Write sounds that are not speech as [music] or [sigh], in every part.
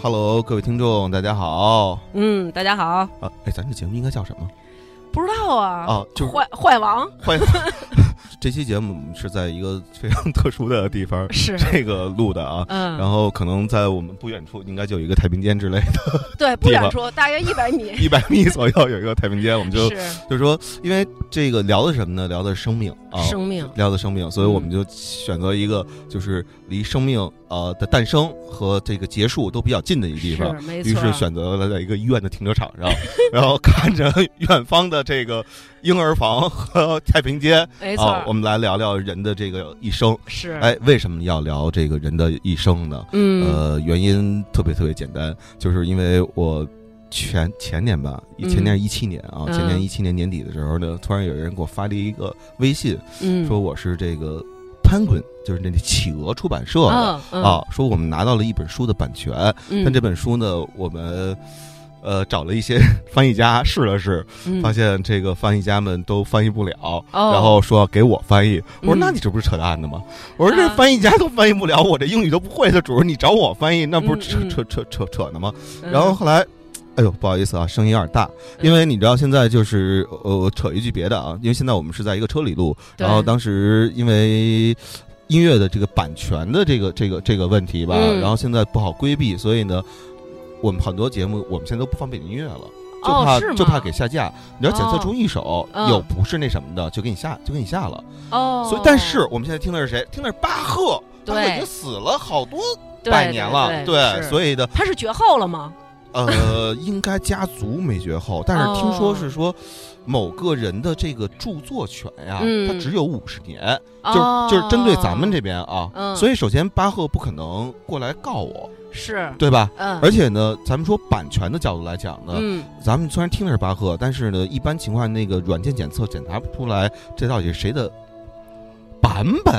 哎，Hello，各位听众，大家好。嗯，大家好。啊，哎，咱这节目应该叫什么？不知道啊。啊，就是坏坏王。坏。这期节目是在一个非常特殊的地方，[laughs] 是这个录的啊。嗯。然后可能在我们不远处，应该就有一个太平间之类的。对，不远处大约一百米。[laughs] 一百米左右有一个太平间，我们就就是说，因为这个聊的什么呢？聊的生命啊，生命，聊的生命，所以我们就选择一个就是离生命呃的诞生和这个结束都比较近的一个地方。于是选择了在一个医院的停车场上，[laughs] 然后看着远方的这个婴儿房和太平间，没错。我们来聊聊人的这个一生。是。哎，为什么要聊这个人的一生呢？嗯，呃，原因特别特别简单，就是因为我前前年吧，前年一七年啊，前年一七年年底的时候呢，突然有人给我发了一个微信，嗯，说我是这个 Penguin，就是那企鹅出版社的啊，说我们拿到了一本书的版权，但这本书呢，我们。呃，找了一些 [laughs] 翻译家试了试，发现这个翻译家们都翻译不了，然后说给我翻译。我说那你这不是扯淡的吗？我说这翻译家都翻译不了，我这英语都不会的主，你找我翻译，那不是扯扯扯扯扯呢吗？然后后来，哎呦，不好意思啊，声音有点大，因为你知道现在就是呃，我扯一句别的啊，因为现在我们是在一个车里录，然后当时因为音乐的这个版权的这个这个这个问题吧，然后现在不好规避，所以呢。我们很多节目，我们现在都不放背景音乐了，就怕就怕给下架。你要检测出一首有不是那什么的，就给你下，就给你下了。哦，所以但是我们现在听的是谁？听的是巴赫，巴赫已经死了好多百年了，对，所以的他是绝后了吗？呃，[laughs] 应该家族没绝后，但是听说是说某个人的这个著作权呀，他只有五十年，就就是针对咱们这边啊，所以首先巴赫不可能过来告我。是。对吧？嗯，而且呢，咱们说版权的角度来讲呢，嗯，咱们虽然听的是巴赫，但是呢，一般情况那个软件检测检查不出来这到底是谁的版本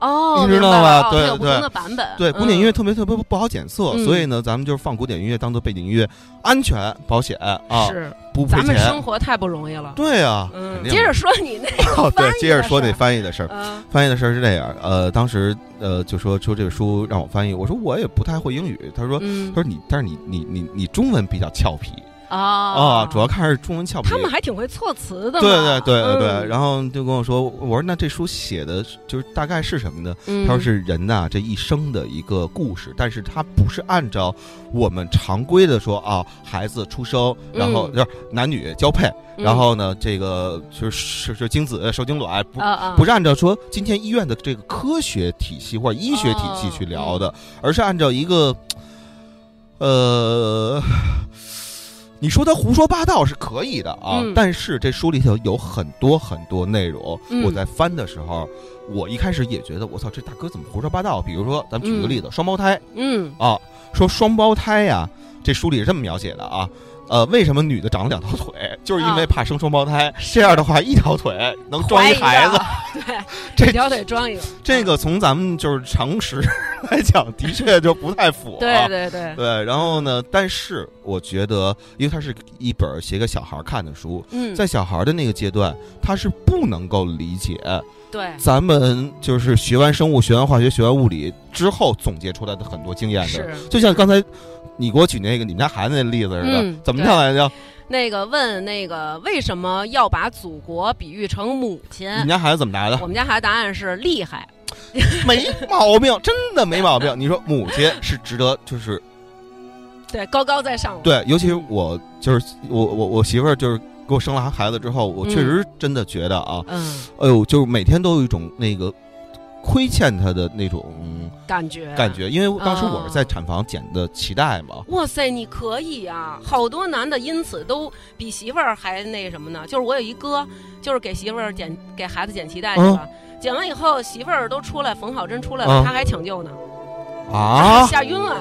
哦，你知道吧？对对，版本对古典音乐特别特别不好检测，所以呢，咱们就是放古典音乐当做背景音乐，安全保险啊。是。不咱们生活太不容易了。对啊，嗯，接着说你那个对，接着说那翻译的事儿。翻译的事儿是这样，呃，当时呃就说说这个书让我翻译，我说我也不太会英语。他说他说你，但是你你你你中文比较俏皮啊啊，主要看是中文俏皮。他们还挺会措辞的。对对对对对，然后就跟我说，我说那这书写的就是大概是什么呢？他说是人呐这一生的一个故事，但是他不是按照我们常规的说啊，孩子出生，然后就是男女交配，然后呢这个就是是精子受精卵，不不是按照说今天医院的这个科学体系或者医学体系去聊的，而是按照一个呃。你说他胡说八道是可以的啊，但是这书里头有很多很多内容，我在翻的时候，我一开始也觉得我操，这大哥怎么胡说八道？比如说，咱们举个例子，双胞胎，嗯啊，说双胞胎呀，这书里是这么描写的啊。呃，为什么女的长了两条腿？就是因为怕生双胞胎，这样的话一条腿能装一孩子。[laughs] 对，[laughs] 这条腿装一个。这个从咱们就是常识来讲，的确就不太符。对对对。对，然后呢？但是我觉得，因为它是一本写给小孩看的书，嗯，在小孩的那个阶段，他是不能够理解。对。咱们就是学完生物、学完化学、学完物理之后总结出来的很多经验的，就像刚才。你给我举那个你们家孩子那例子似的，怎么跳来着？那个问那个为什么要把祖国比喻成母亲？你们家孩子怎么答的？我们家孩子答案是厉害，[laughs] 没毛病，真的没毛病。你说母亲是值得，就是对高高在上。对，尤其是我，就是我我我媳妇儿，就是给我生了孩子之后，我确实真的觉得啊，嗯，哎呦，就是每天都有一种那个。亏欠他的那种感觉，感觉，因为当时我是在产房剪的脐带嘛。哇塞，你可以啊！好多男的因此都比媳妇儿还那什么呢？就是我有一哥，就是给媳妇儿剪给孩子剪脐带去了，剪完以后媳妇儿都出来缝好针出来了，他还抢救呢，啊，吓晕了。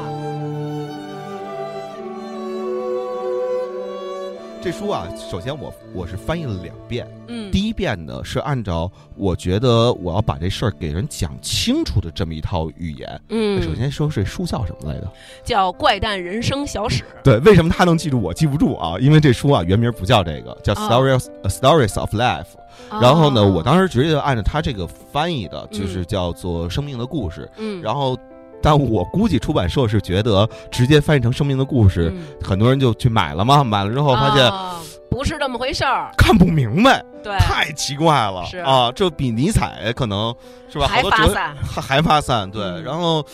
这书啊，首先我我是翻译了两遍。嗯，第一遍呢是按照我觉得我要把这事儿给人讲清楚的这么一套语言。嗯，首先说这书叫什么来着？叫《怪诞人生小史》。对，为什么他能记住我记不住啊？因为这书啊原名不叫这个，叫《Stories Stories of Life》。然后呢，我当时直接就按照他这个翻译的，就是叫做《生命的故事》。嗯，然后但我估计出版社是觉得直接翻译成生命的故事，很多人就去买了嘛。买了之后发现不是这么回事儿，看不明白，对，太奇怪了啊！这比尼采可能是吧？还发散，还 [laughs] 还发散，对。然后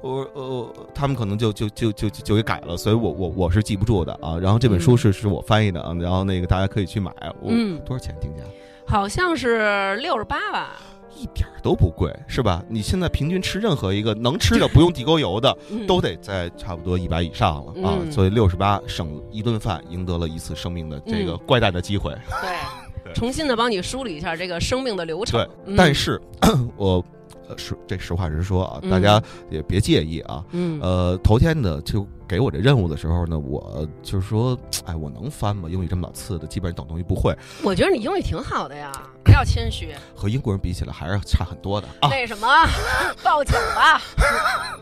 我呃，他们可能就就就就就给改了，所以我我我是记不住的啊。然后这本书是是我翻译的啊，然后那个大家可以去买。我，多少钱定价？好像是六十八吧。一点都不贵，是吧？你现在平均吃任何一个能吃的不用 [laughs] 地沟油的，都得在差不多一百以上了啊。所以六十八省一顿饭，赢得了一次生命的这个怪诞的机会。对，[laughs] 重新的帮你梳理一下这个生命的流程。对，但是 [clears throat] 我实这实话实说啊，大家也别介意啊。嗯。呃，头天的就。给我这任务的时候呢，我就是说，哎，我能翻吗？英语这么老次的，基本上等同于不会。我觉得你英语挺好的呀，不要谦虚。和英国人比起来，还是差很多的啊。为什么？[laughs] 报警吧！[laughs]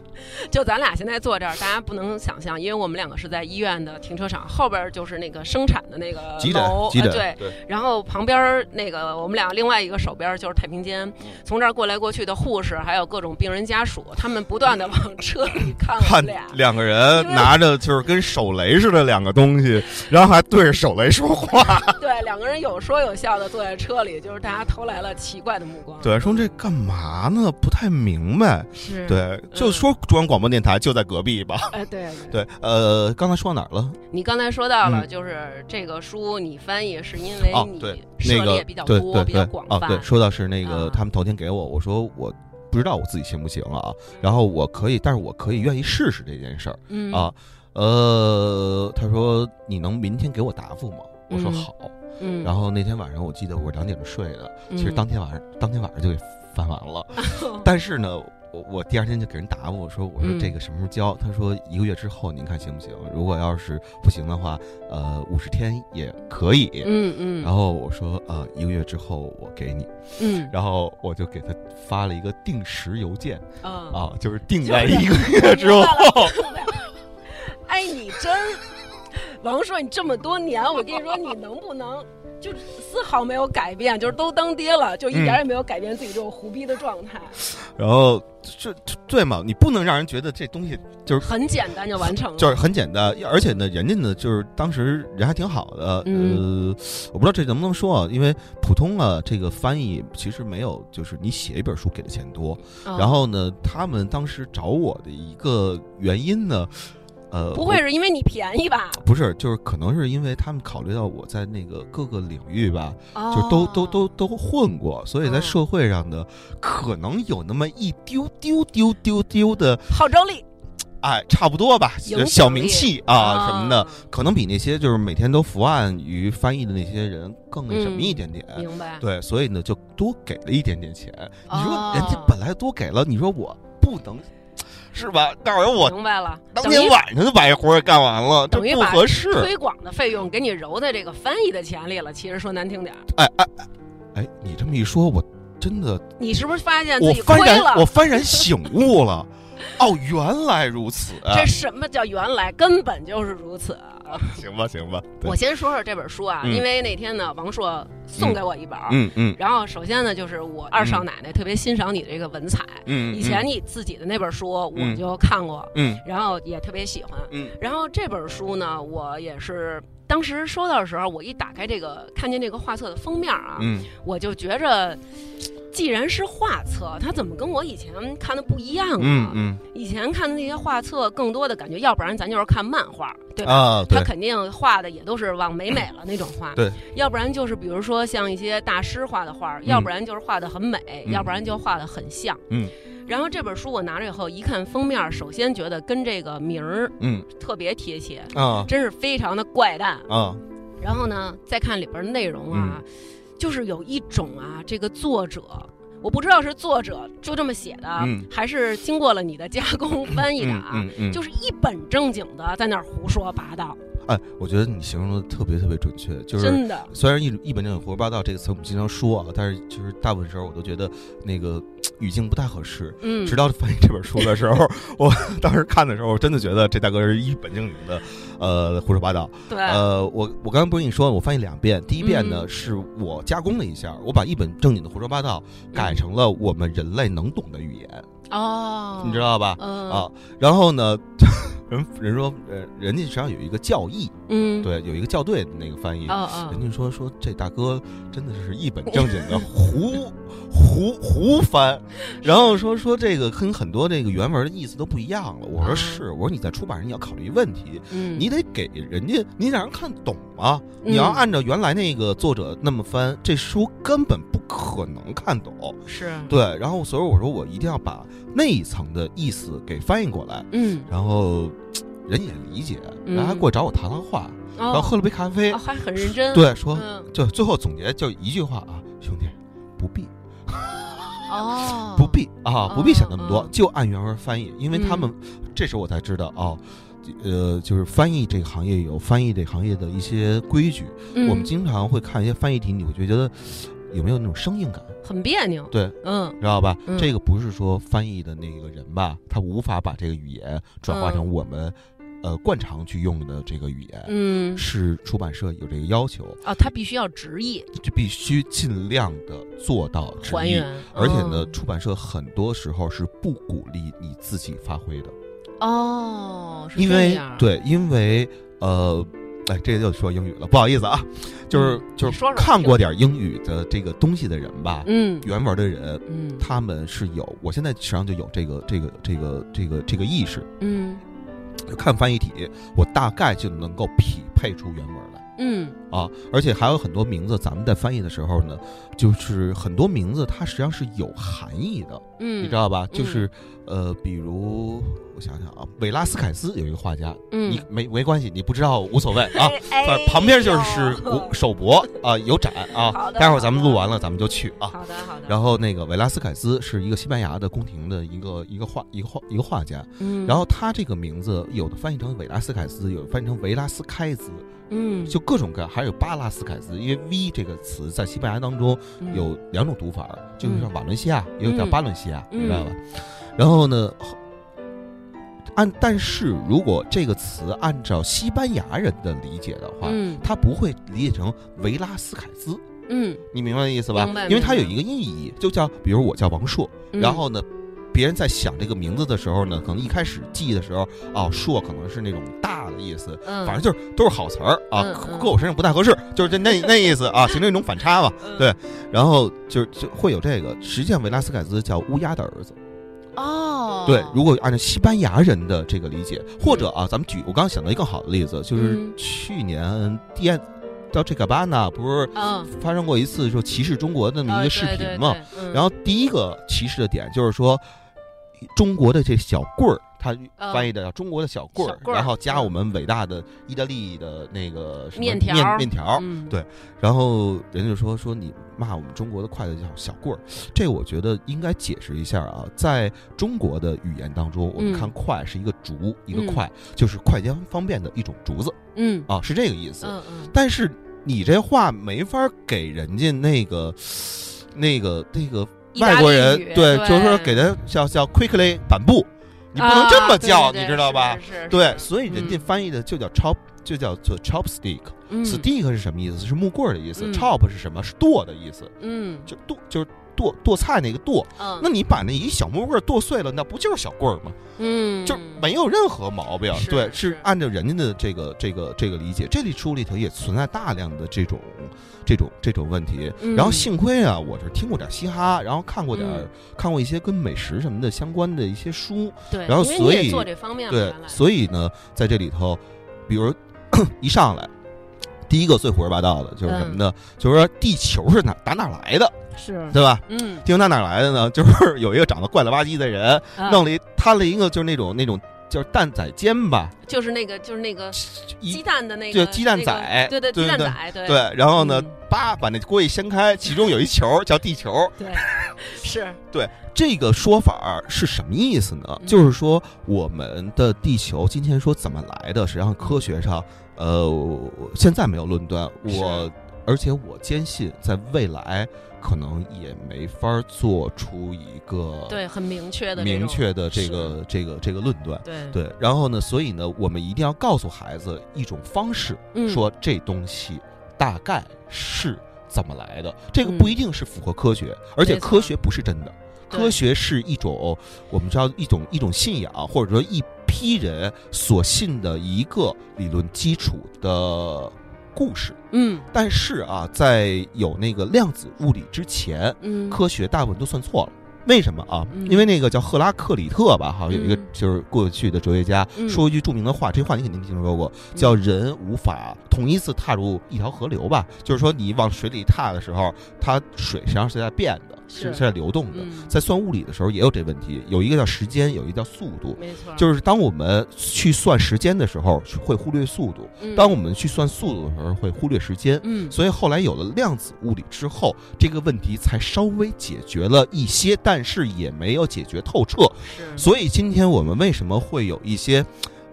就咱俩现在坐这儿，大家不能想象，因为我们两个是在医院的停车场后边，就是那个生产的那个楼，对。然后旁边那个我们俩另外一个手边就是太平间，从这儿过来过去的护士，还有各种病人家属，他们不断的往车里看我们俩 [laughs] 两个人。拿着就是跟手雷似的两个东西，然后还对着手雷说话。对，两个人有说有笑的坐在车里，就是大家投来了奇怪的目光。对，说这干嘛呢？不太明白。是。对，就说中央广播电台就在隔壁吧。哎，对。对，呃，刚才说到哪儿了？你刚才说到了，就是这个书你翻译是因为你涉猎比较多，比较广泛。对，说到是那个他们头天给我，我说我。不知道我自己行不行啊？然后我可以，但是我可以愿意试试这件事儿啊。呃，他说你能明天给我答复吗？我说好。嗯。然后那天晚上我记得我两点钟睡的，其实当天晚上当天晚上就给翻完了。[laughs] 但是呢。我我第二天就给人答复我说我说这个什么时候交？他说一个月之后您看行不行？如果要是不行的话，呃五十天也可以。嗯嗯。然后我说呃一个月之后我给你。嗯。然后我就给他发了一个定时邮件。啊啊，就是定在一个月之后。王硕，你这么多年，我跟你说，你能不能？就丝毫没有改变，就是都当爹了，就一点也没有改变自己这种胡逼的状态。然后这对嘛？你不能让人觉得这东西就是很简单就完成了，就是很简单。而且呢，人家呢，就是当时人还挺好的。呃，我不知道这能不能说啊，因为普通啊，这个翻译其实没有，就是你写一本书给的钱多。然后呢，他们当时找我的一个原因呢。呃，不会是因为你便宜吧？不是，就是可能是因为他们考虑到我在那个各个领域吧，就都都都都混过，所以在社会上的可能有那么一丢丢丢丢丢的号召力，哎，差不多吧，小名气啊什么的，可能比那些就是每天都伏案于翻译的那些人更那什么一点点。明白？对，所以呢，就多给了一点点钱。你说人家本来多给了，你说我不能。是吧？告诉我，明白了。当天晚上就把这活儿干完了，等于不合适。推广的费用给你揉在这个翻译的钱里了。其实说难听点，哎哎哎，哎，你这么一说，我真的，你是不是发现自己亏了？我幡然醒悟了。哦，原来如此。这什么叫原来？根本就是如此。[laughs] 行吧，行吧。我先说说这本书啊，因为那天呢，王硕送给我一本。嗯嗯。然后首先呢，就是我二少奶奶特别欣赏你的这个文采。嗯。以前你自己的那本书我就看过。嗯。然后也特别喜欢。嗯。然后这本书呢，我也是当时收到的时候，我一打开这个，看见这个画册的封面啊，我就觉着。既然是画册，它怎么跟我以前看的不一样啊？嗯嗯，以前看的那些画册，更多的感觉，要不然咱就是看漫画，对吧？啊，他肯定画的也都是往美美了那种画。对。要不然就是比如说像一些大师画的画，要不然就是画的很美，要不然就画的很像。嗯。然后这本书我拿着以后一看封面，首先觉得跟这个名儿，嗯，特别贴切啊，真是非常的怪诞啊。然后呢，再看里边内容啊。就是有一种啊，这个作者，我不知道是作者就这么写的，还是经过了你的加工翻译的啊，就是一本正经的在那儿胡说八道。哎，我觉得你形容的特别特别准确，就是真的。虽然一一本正经胡说八道这个词我们经常说啊，但是就是大部分时候我都觉得那个语境不太合适。嗯，直到翻译这本书的时候，[laughs] 我当时看的时候，我真的觉得这大哥是一本正经的，呃，胡说八道。对，呃，我我刚刚不是跟你说，我翻译两遍，第一遍呢嗯是我加工了一下，我把一本正经的胡说八道改成了我们人类能懂的语言，哦，你知道吧？嗯啊，然后呢，[laughs] 人人说，呃，人家实际上有一个教义，嗯，对，有一个校对的那个翻译，哦哦，人家说说这大哥真的是一本正经的胡 [laughs] 胡胡翻，然后说说这个跟很多这个原文的意思都不一样了。我说啊。是，我说你在出版上你要考虑问题，嗯，你得给人家你得让人看懂啊。你要嗯。按照原来那个作者那么翻，这书根本不可能看懂。是，对，然后所以我说我一定要把那一层的意思给翻译过来，嗯，然后人也理解，嗯然后还过来找我谈谈话，然后哦，喝了杯咖啡哦，还很认真，，对，说嗯，就最后总结就一句话啊，兄弟，不必哦，不必啊，不必想那么多嗯，就按原文翻译，因为他们这时候我才知道哦。呃，就是翻译这个行业有翻译这个行业的一些规矩，嗯我们经常会看一些翻译题，你会觉得有没有那种生硬感？很别扭，对，嗯，知道吧？嗯这个不是说翻译的那个人吧，他无法把这个语言转化成我们、呃惯常去用的这个语言，嗯，是出版社有这个要求，啊，他必须要直译。就必须尽量的做到直译。还原，而且呢，哦。出版社很多时候是不鼓励你自己发挥的，哦，是因为，对，因为呃，哎，这个又说英语了，不好意思啊，就是、嗯就是看过点英语的这个东西的人吧，嗯。原文的人，嗯，他们是有，我现在实际上就有这个这个这个这个这个意识，嗯就看翻译体，我大概就能够匹配出原文来。嗯啊，而且还有很多名字，咱们在翻译的时候呢，就是很多名字它实际上是有含义的，嗯，你知道吧？就是呃，比如我想想啊，维拉斯凯斯有一个画家，嗯，你没没关系，你不知道无所谓啊。哎，反正旁边就是哎呦国首博啊，有展啊待会儿咱们录完了，咱们就去啊。好的好的，然后那个维拉斯凯斯是一个西班牙的宫廷的一个一个画一个画一个画家，嗯，然后他这个名字有的翻译成维拉斯凯斯，有的翻译成维拉斯开兹，嗯，就各种各样，还有巴拉斯凯斯，因为 V 这个词在西班牙当中嗯有两种读法，就是像瓦伦西亚，也有叫嗯巴伦西亚，嗯你知道吧？然后呢，按但是如果这个词按照西班牙人的理解的话，嗯他不会理解成维拉斯凯兹，嗯，你明白意思吧明白？因为它有一个意义，就叫比如我叫王朔，嗯然后呢。别人在想这个名字的时候呢，可能一开始记的时候，哦，硕可能是那种大的意思，嗯，反正就是都是好词儿啊搁我身上不太合适，[laughs] 就是这那那意思啊，形成一种反差嘛。嗯。对。然后就就会有这个，实际上维拉斯凯兹叫乌鸦的儿子。哦，对，如果按照西班牙人的这个理解，或者啊，咱们举我刚刚想到一个更好的例子，就是嗯。去年迪安到这个巴纳不是嗯，发生过一次说歧视中国的那么一个视频嘛？嘛然后第一个歧视的点就是说，中国的这小棍儿，它嗯。翻译的叫中国的小棍儿，然后加嗯我们伟大的意大利的那个面条面面条，嗯。对。然后人家就说说你骂我们中国的筷子叫小棍儿，这我觉得应该解释一下啊，在中国的语言当中，我们嗯。看筷是一个竹，一个嗯。筷就是快捷方便的一种竹子。嗯。啊，是这个意思。但是你这话没法给人家那个那个那个外国人对，对就是说给他叫叫 quickly 板布，你不能这么叫，你知道吧？？对，所以人家嗯翻译的就叫 chop，就叫做 chopstick。以 stick 是什么意思？是木棍儿的意思。嗯 chop 是什么？是剁的意思，嗯就剁就是剁剁菜那个剁。嗯，那你把那一小木棍儿剁碎了，那不就是小棍儿吗？嗯就没有任何毛病。对，是是按照人家的这个这个这个理解，这里书里头也存在大量的这种这种这种问题。嗯然后幸亏啊，我是听过点嘻哈，然后看过点看过一些跟美食什么的相关的一些书。对，然后所以做这方面对所以呢，在这里头，比如 [coughs] 一上来。第一个最胡说八道的就是什么呢？就是说地球是哪打哪来的，是对吧？嗯，地球打哪来的呢？[laughs] 就是有一个长得怪了吧唧的人，啊弄了一摊了一个就是那种那种就是蛋仔煎吧，就是那个就是那个鸡蛋的那就个鸡蛋仔。那个对对，对对鸡蛋仔，对。对，然后呢嗯，叭把那锅一掀开，其中有一球叫地球。[laughs] 对，是。对这个说法是什么意思呢？嗯。就是说我们的地球今天说怎么来的，实际上科学上，呃，现在没有论断。我而且我坚信，在未来可能也没法做出一个对很明确的明确的这个这个这个论断。对对，然后呢，所以呢，我们一定要告诉孩子一种方式，说这东西大概是怎么来的。这个不一定是符合科学，而且科学不是真的，科学是一种我们知道一种一种信仰，或者说一批人所信的一个理论基础的。故事，嗯，但是啊，在有那个量子物理之前，嗯，科学大部分都算错了。为什么啊？因为那个叫赫拉克里特吧，好像有一个就是过去的哲学家说一句著名的话，这话你肯定听说过，叫“人无法同一次踏入一条河流”吧？就是说你往水里踏的时候，它水实际上是在变的。是在流动的，在算物理的时候也有这问题，有一个叫时间，有一个叫速度。没错，就是当我们去算时间的时候，会忽略速度；当我们去算速度的时候，会忽略时间。嗯，所以后来有了量子物理之后，这个问题才稍微解决了一些，但是也没有解决透彻。所以今天我们为什么会有一些？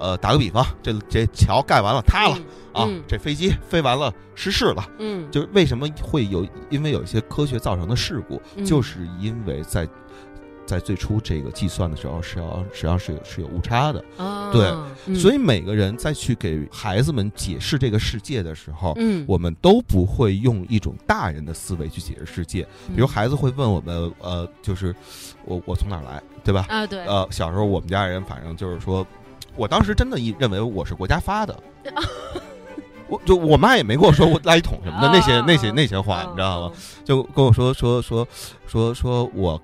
呃，打个比方，这这桥盖完了塌了啊，这飞机飞完了失事了，嗯，就为什么会有？因为有一些科学造成的事故，就是因为在在最初这个计算的时候是要实际上是有是有误差的，对，所以每个人在去给孩子们解释这个世界的时候，嗯，我们都不会用一种大人的思维去解释世界，比如孩子会问我们，呃，就是我我从哪儿来，对吧？啊，对，呃，小时候我们家人反正就是说。我当时真的以认为我是国家发的，[laughs] 我就我妈也没跟我说过 [laughs] 垃圾桶什么的那些那些那些话，你知道吗？就跟我说说说说说我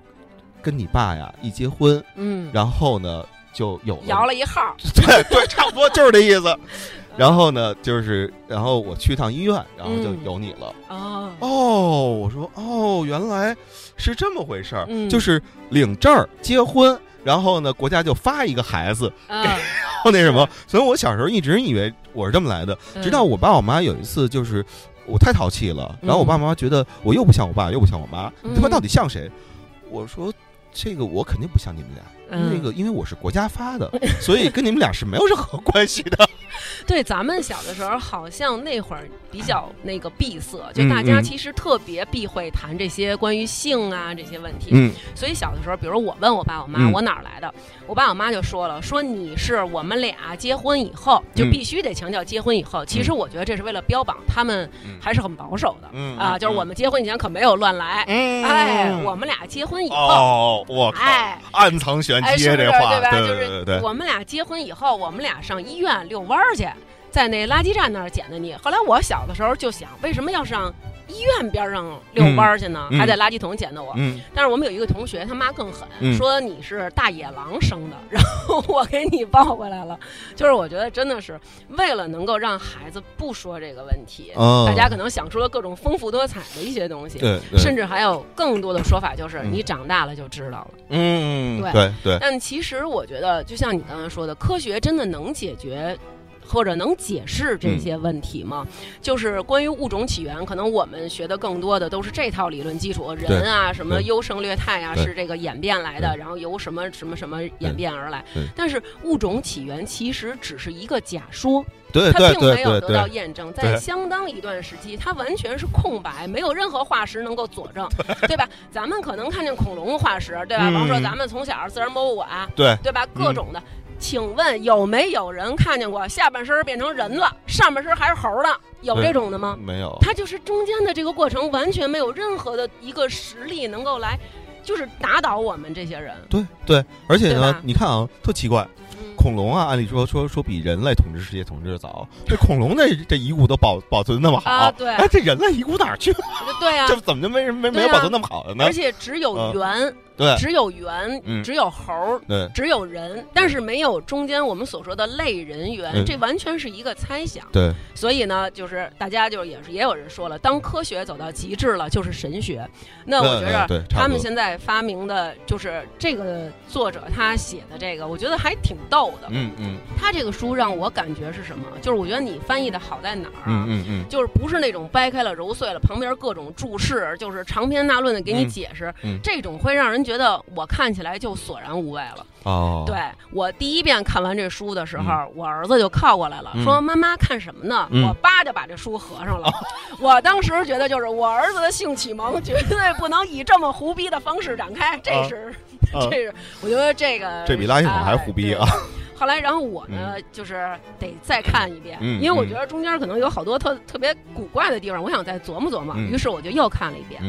跟你爸呀一结婚，嗯，然后呢就有了摇了一号，[laughs] 对对，差不多就是这意思。然后呢，就是然后我去趟医院，然后就有你了。哦哦，我说哦，原来是这么回事儿，就是领证儿结婚。然后呢，国家就发一个孩子，[laughs] 然后那什么，所以我小时候一直以为我是这么来的，直到我爸我妈有一次就是我太淘气了，然后我爸妈觉得我又不像我爸又不像我妈，他们到底像谁？我说这个我肯定不像你们俩，那个因为我是国家发的，所以跟你们俩是没有任何关系的。[laughs] 对，咱们小的时候好像那会儿比较那个闭塞，就大家其实特别避讳谈这些关于性啊这些问题。嗯，所以小的时候，比如我问我爸我妈我哪儿来的，我爸我妈就说了，说你是我们俩结婚以后就必须得强调结婚以后。其实我觉得这是为了标榜他们还是很保守的啊，就是我们结婚以前可没有乱来。哎，我们俩结婚以后，哦，我靠，暗藏玄机这话，对对对，我们俩结婚以后，我们俩上医院遛弯儿。而且在那垃圾站那儿捡的你。后来我小的时候就想，为什么要上医院边上遛弯儿去呢？还在垃圾桶捡的我。但是我们有一个同学，他妈更狠，说你是大野狼生的，然后我给你抱回来了。[laughs] 就是我觉得真的是为了能够让孩子不说这个问题，大家可能想出了各种丰富多彩的一些东西，甚至还有更多的说法，就是你长大了就知道了。嗯，对对。但其实我觉得，就像你刚才说的，科学真的能解决。或者能解释这些问题吗？就是关于物种起源，可能我们学的更多的都是这套理论基础，人啊，什么优胜劣汰啊，是这个演变来的，然后由什么什么什么演变而来。但是物种起源其实只是一个假说，它并没有得到验证，在相当一段时期，它完全是空白，没有任何化石能够佐证，[laughs] 对吧？咱们可能看见恐龙化石，对吧？比如说咱们从小自然博物馆，对对吧？各种的。请问有没有人看见过下半身变成人了，上半身还是猴的？有这种的吗？没有。它就是中间的这个过程，完全没有任何的一个实力能够来，就是打倒我们这些人。对对，而且呢，你看啊，特奇怪。恐龙啊，按理说说说比人类统治世界统治的早，这恐龙的这遗骨都保保存那么好，对，哎，这人类遗骨哪儿去了？对呀，[laughs] 这怎么就没人没没有保存那么好的呢？而且只有猿。对，只有猿，只有猴儿，对，只有人，但是没有中间我们所说的类人猿，这完全是一个猜想。对，所以呢，就是大家就也是也有人说了，当科学走到极致了，就是神学。那我觉着他们现在发明的就是这个作者他写的这个，我觉得还挺逗的。嗯嗯，他这个书让我感觉是什么？就是我觉得你翻译的好在哪儿啊？嗯嗯，就是不是那种掰开了揉碎了，旁边各种注释，就是长篇大论的给你解释，这种会让人。觉得我看起来就索然无味了。哦，对我第一遍看完这书的时候，我儿子就靠过来了，说：“妈妈看什么呢？”我叭就把这书合上了。我当时觉得，就是我儿子的性启蒙绝对不能以这么胡逼的方式展开，这是，[laughs] 这是，我觉得这个这比垃圾桶还胡逼啊。后来，然后我呢，就是得再看一遍，因为我觉得中间可能有好多特特别古怪的地方，我想再琢磨琢磨。于是我就又看了一遍。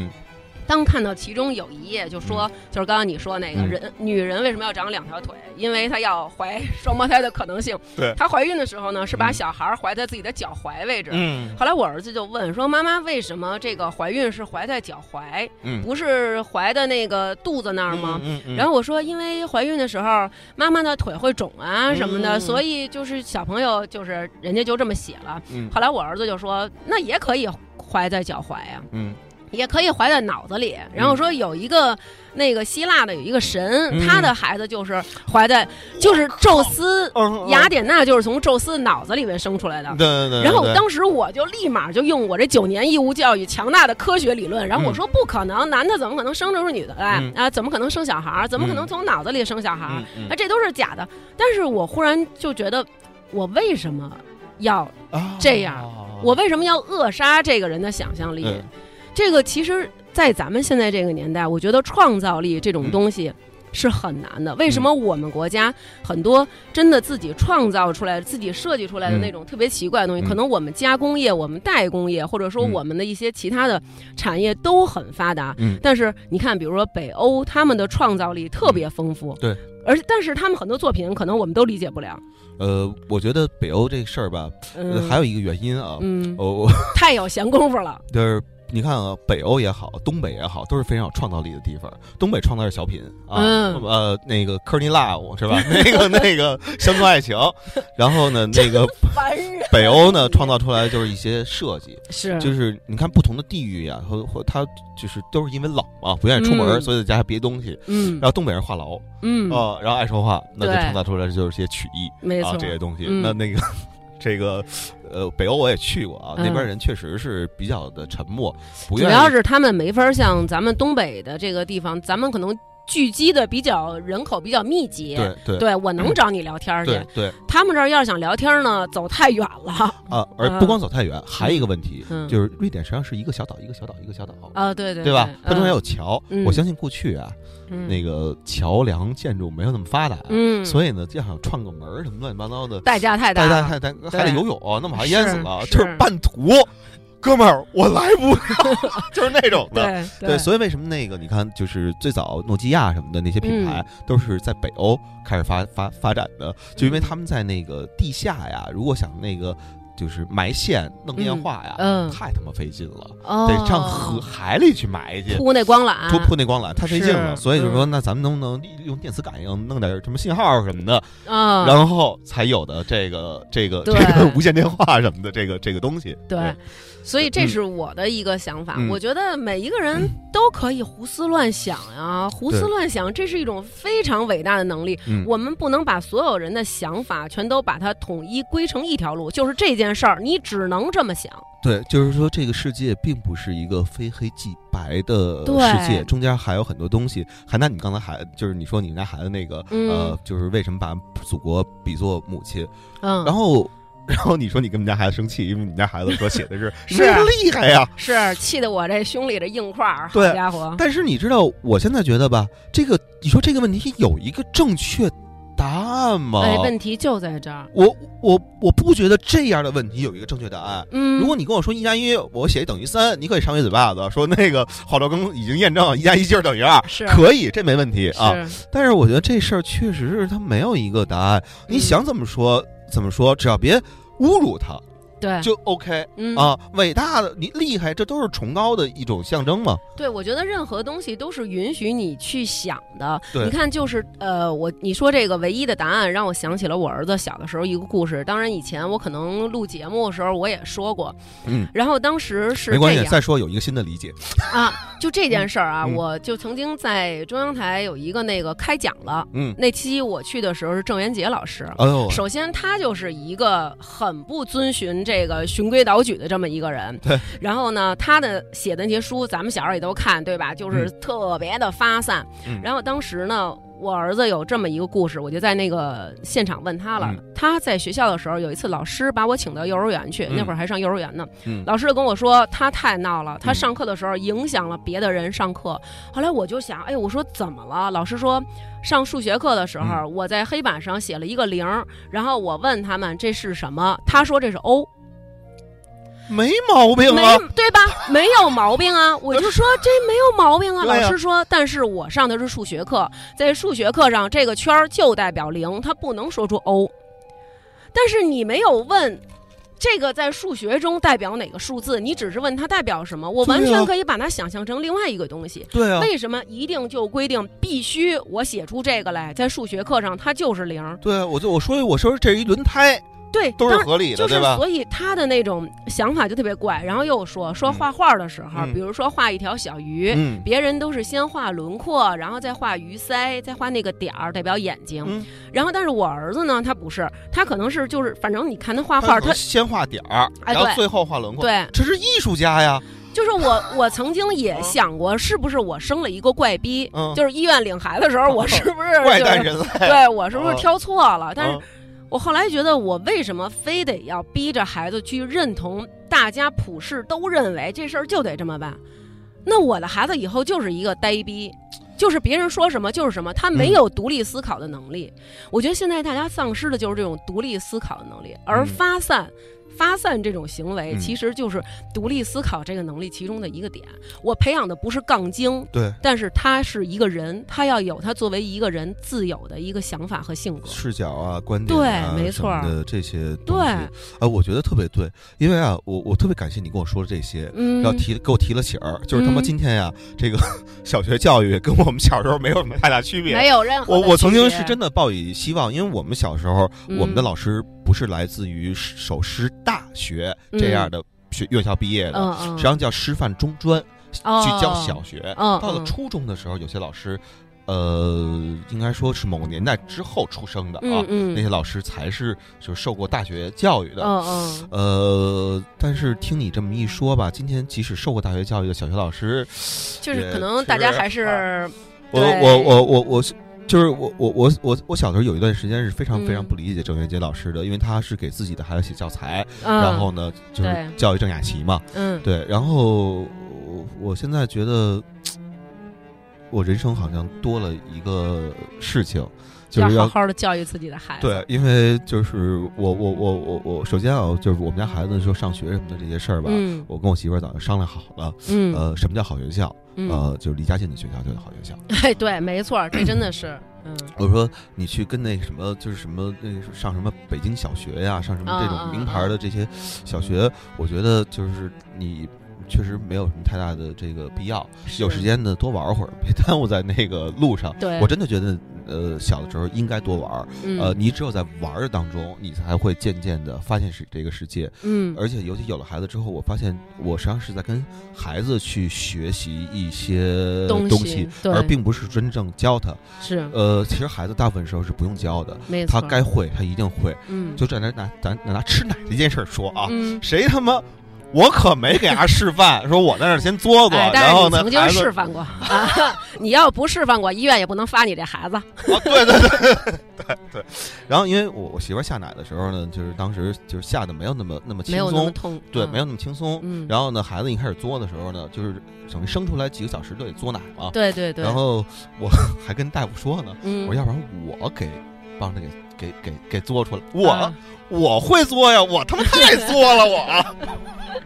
当看到其中有一页，就说就是刚刚你说那个人，女人为什么要长两条腿？因为她要怀 [laughs] 双胞胎的可能性。对，她怀孕的时候呢，是把小孩怀在自己的脚踝位置。嗯。后来我儿子就问说：“妈妈，为什么这个怀孕是怀在脚踝，不是怀的那个肚子那儿吗？”然后我说：“因为怀孕的时候，妈妈的腿会肿啊什么的，所以就是小朋友就是人家就这么写了。”嗯。后来我儿子就说：“那也可以怀在脚踝呀。”嗯。也可以怀在脑子里，然后说有一个那个希腊的有一个神，他的孩子就是怀在，就是宙斯，雅典娜就是从宙斯脑子里面生出来的。对对对。然后当时我就立马就用我这九年义务教育强大的科学理论，然后我说不可能，男的怎么可能生出女的来啊？怎么可能生小孩？怎么可能从脑子里生小孩？啊，这都是假的。但是我忽然就觉得，我为什么要这样？我为什么要扼杀这个人的想象力？这个其实，在咱们现在这个年代，我觉得创造力这种东西是很难的。为什么我们国家很多真的自己创造出来、自己设计出来的那种特别奇怪的东西，可能我们加工业、我们代工业，或者说我们的一些其他的产业都很发达。嗯。但是你看，比如说北欧，他们的创造力特别丰富。对。而但是他们很多作品，可能我们都理解不了。呃，我觉得北欧这事儿吧，还有一个原因啊。嗯。哦。[laughs] 太有闲工夫了。就是。你看啊，北欧也好，东北也好，都是非常有创造力的地方。东北创造是小品啊，呃，那个科尼拉是吧？那个那个乡村爱情。[laughs] 然后呢，那个北欧呢，创造出来就是一些设计，[laughs] 是就是你看不同的地域呀，和和它就是都是因为冷嘛，不愿意出门，所以在家憋东西。嗯。然后东北人话痨，嗯啊，然后爱说话，那就创造出来就是些曲艺，没错，这些东西。那那个。这个，呃，北欧我也去过啊，那边人确实是比较的沉默，主要是他们没法像咱们东北的这个地方，咱们可能聚集的比较人口比较密集，对对，对我能找你聊天去，对，他们这儿要是想聊天呢，走太远了。啊，而不光走太远，还有一个问题，就是瑞典实际上是一个小岛，一个小岛，一个小岛啊，对对，对吧？它中间有桥，我相信过去啊。那个桥梁建筑没有那么发达，嗯，所以呢，就想串个门什么乱七八糟的，代价太大，代价太大，还得游泳，那么还淹死了，就是。半途，哥们儿，我来不了，[laughs] 就是那种的，对，所以为什么那个你看，就是最早诺基亚什么的那些品牌都是在北欧开始发发发展的，就因为他们在那个地下呀，如果想那个。就是埋线弄电话呀，太他妈费劲了，得上河海里去埋去铺那光缆，铺铺那光缆太费劲了。所以就说，那咱们能不能用电磁感应弄点什么信号什么的，然后才有的这个这个这个无线电话什么的这个这个东西。对。所以这是我的一个想法，我觉得每一个人都可以胡思乱想呀，胡思乱想，这是一种非常伟大的能力。我们不能把所有人的想法全都把它统一归成一条路，就是这件事儿，你只能这么想。对，就是说这个世界并不是一个非黑即白的世界，中间还有很多东西。还那你刚才还就是你说你们家孩子那个呃，就是为什么把祖国比作母亲？嗯，然后。然后你说你跟我们家孩子生气，因为你们家孩子说写的是 [laughs] 是厉害呀，是气得我这胸里的硬块儿，好家伙！但是你知道，我现在觉得吧，这个你说这个问题有一个正确答案吗？哎，问题就在这儿。我我我不觉得这样的问题有一个正确答案。嗯，如果你跟我说一加一，我写等于三，你可以上一嘴巴子，说那个郝兆庚已经验证一加一就是等于二，是可以，这没问题啊。但是我觉得这事儿确实是他没有一个答案。你想怎么说怎么说，只要别。侮辱他，对，就 OK 嗯啊，伟大的你厉害，这都是崇高的一种象征嘛。对，我觉得任何东西都是允许你去想的。你看，就是呃，我你说这个唯一的答案，让我想起了我儿子小的时候一个故事。当然，以前我可能录节目的时候我也说过，嗯，然后当时是没关系，再说有一个新的理解啊。就这件事儿啊，我就曾经在中央台有一个那个开讲了。嗯，那期我去的时候是郑渊洁老师。哎呦，首先他就是一个很不遵循这个循规蹈矩的这么一个人。对。然后呢，他的写的那些书，咱们小时候也都看，对吧？就是特别的发散。嗯。然后当时呢。我儿子有这么一个故事，我就在那个现场问他了。他在学校的时候，有一次老师把我请到幼儿园去，那会儿还上幼儿园呢。老师就跟我说，他太闹了，他上课的时候影响了别的人上课。后来我就想，哎，我说怎么了？老师说，上数学课的时候，我在黑板上写了一个零，然后我问他们这是什么，他说这是 O。没毛病啊，对吧？没有毛病啊，[laughs] 我就说这没有毛病啊。老师说，但是我上的是数学课，在数学课上，这个圈儿就代表零，它不能说出 O。但是你没有问这个在数学中代表哪个数字，你只是问它代表什么，我完全可以把它想象成另外一个东西。对啊，为什么一定就规定必须我写出这个来？在数学课上，它就是零。对啊，我就我说我说这是一轮胎。对，都是合理的，对吧？所以他的那种想法就特别怪。然后又说说画画的时候，比如说画一条小鱼，别人都是先画轮廓，然后再画鱼鳃，再画那个点儿代表眼睛。然后，但是我儿子呢，他不是，他可能是就是，反正你看他画画，他先画点儿，然后最后画轮廓。对，这是艺术家呀。就是我，[laughs] 我曾经也想过，是不是我生了一个怪逼？就是医院领孩子的时候，我是不是怪诞人类？对我是不是挑错了？但是。我后来觉得，我为什么非得要逼着孩子去认同大家普世都认为这事儿就得这么办？那我的孩子以后就是一个呆逼，就是别人说什么就是什么，他没有独立思考的能力。我觉得现在大家丧失的就是这种独立思考的能力，而发散。发散这种行为其实就是独立思考这个能力其中的一个点。我培养的不是杠精，对，但是他是一个人，他要有他作为一个人自有的一个想法和性格、视角啊、观点啊，对，没错。的这些对，啊，我觉得特别对，因为啊，我我特别感谢你跟我说的这些，嗯，要提给我提了醒儿，就是他妈今天呀，这个 [laughs] 小学教育跟我们小时候没有什么太大区别，没有任何。我我曾经是真的抱以希望，因为我们小时候，我们的老师。不是来自于首师大学这样的学院校毕业的，实际上叫师范中专，去教小学。到了初中的时候，有些老师，呃，应该说是某个年代之后出生的啊，那些老师才是就是受过大学教育的。呃，但是听你这么一说吧，今天即使受过大学教育的小学老师，就是可能大家还是我我我我我是。就是我我我我我小时候有一段时间是非常非常不理解郑渊洁老师的，因为他是给自己的孩子写教材，然后呢就是教育郑雅琪嘛，嗯，对，然后我现在觉得我人生好像多了一个事情，就是要好好的教育自己的孩子。对，因为就是我我我我我首先啊，就是我们家孩子说上学什么的这些事儿吧，我跟我媳妇儿早就商量好了，嗯，呃，什么叫好学校？呃，就是离家近的学校就是好学校。哎，对，没错，这真的是。嗯，我说你去跟那什么，就是什么那上什么北京小学呀，上什么这种名牌的这些小学，我觉得就是你确实没有什么太大的这个必要。有时间呢，多玩会儿，别耽误在那个路上。对，我真的觉得。呃，小的时候应该多玩儿，呃，你只有在玩儿当中，你才会渐渐的发现是这个世界，嗯，而且尤其有了孩子之后，我发现我实际上是在跟孩子去学习一些东西，而并不是真正教他，是，呃，其实孩子大部分时候是不用教的，他该会，他一定会，嗯，就在那拿咱拿吃奶这件事儿说啊，谁他妈。我可没给他示范，说我在那儿先嘬嘬，然后呢，曾经示范过啊。[laughs] 你要不示范过，医院也不能发你这孩子。[laughs] 对对对对 [laughs] 对。然后，因为我我媳妇下奶的时候呢，就是当时就是下的没有那么那么轻松，对，没有那么轻松。然后呢，孩子一开始作的时候呢，就是等于生出来几个小时都得嘬奶嘛。对对对。然后我还跟大夫说呢，我说要不然我给帮着给给给给做出来，我我会做呀，我他妈太作了我。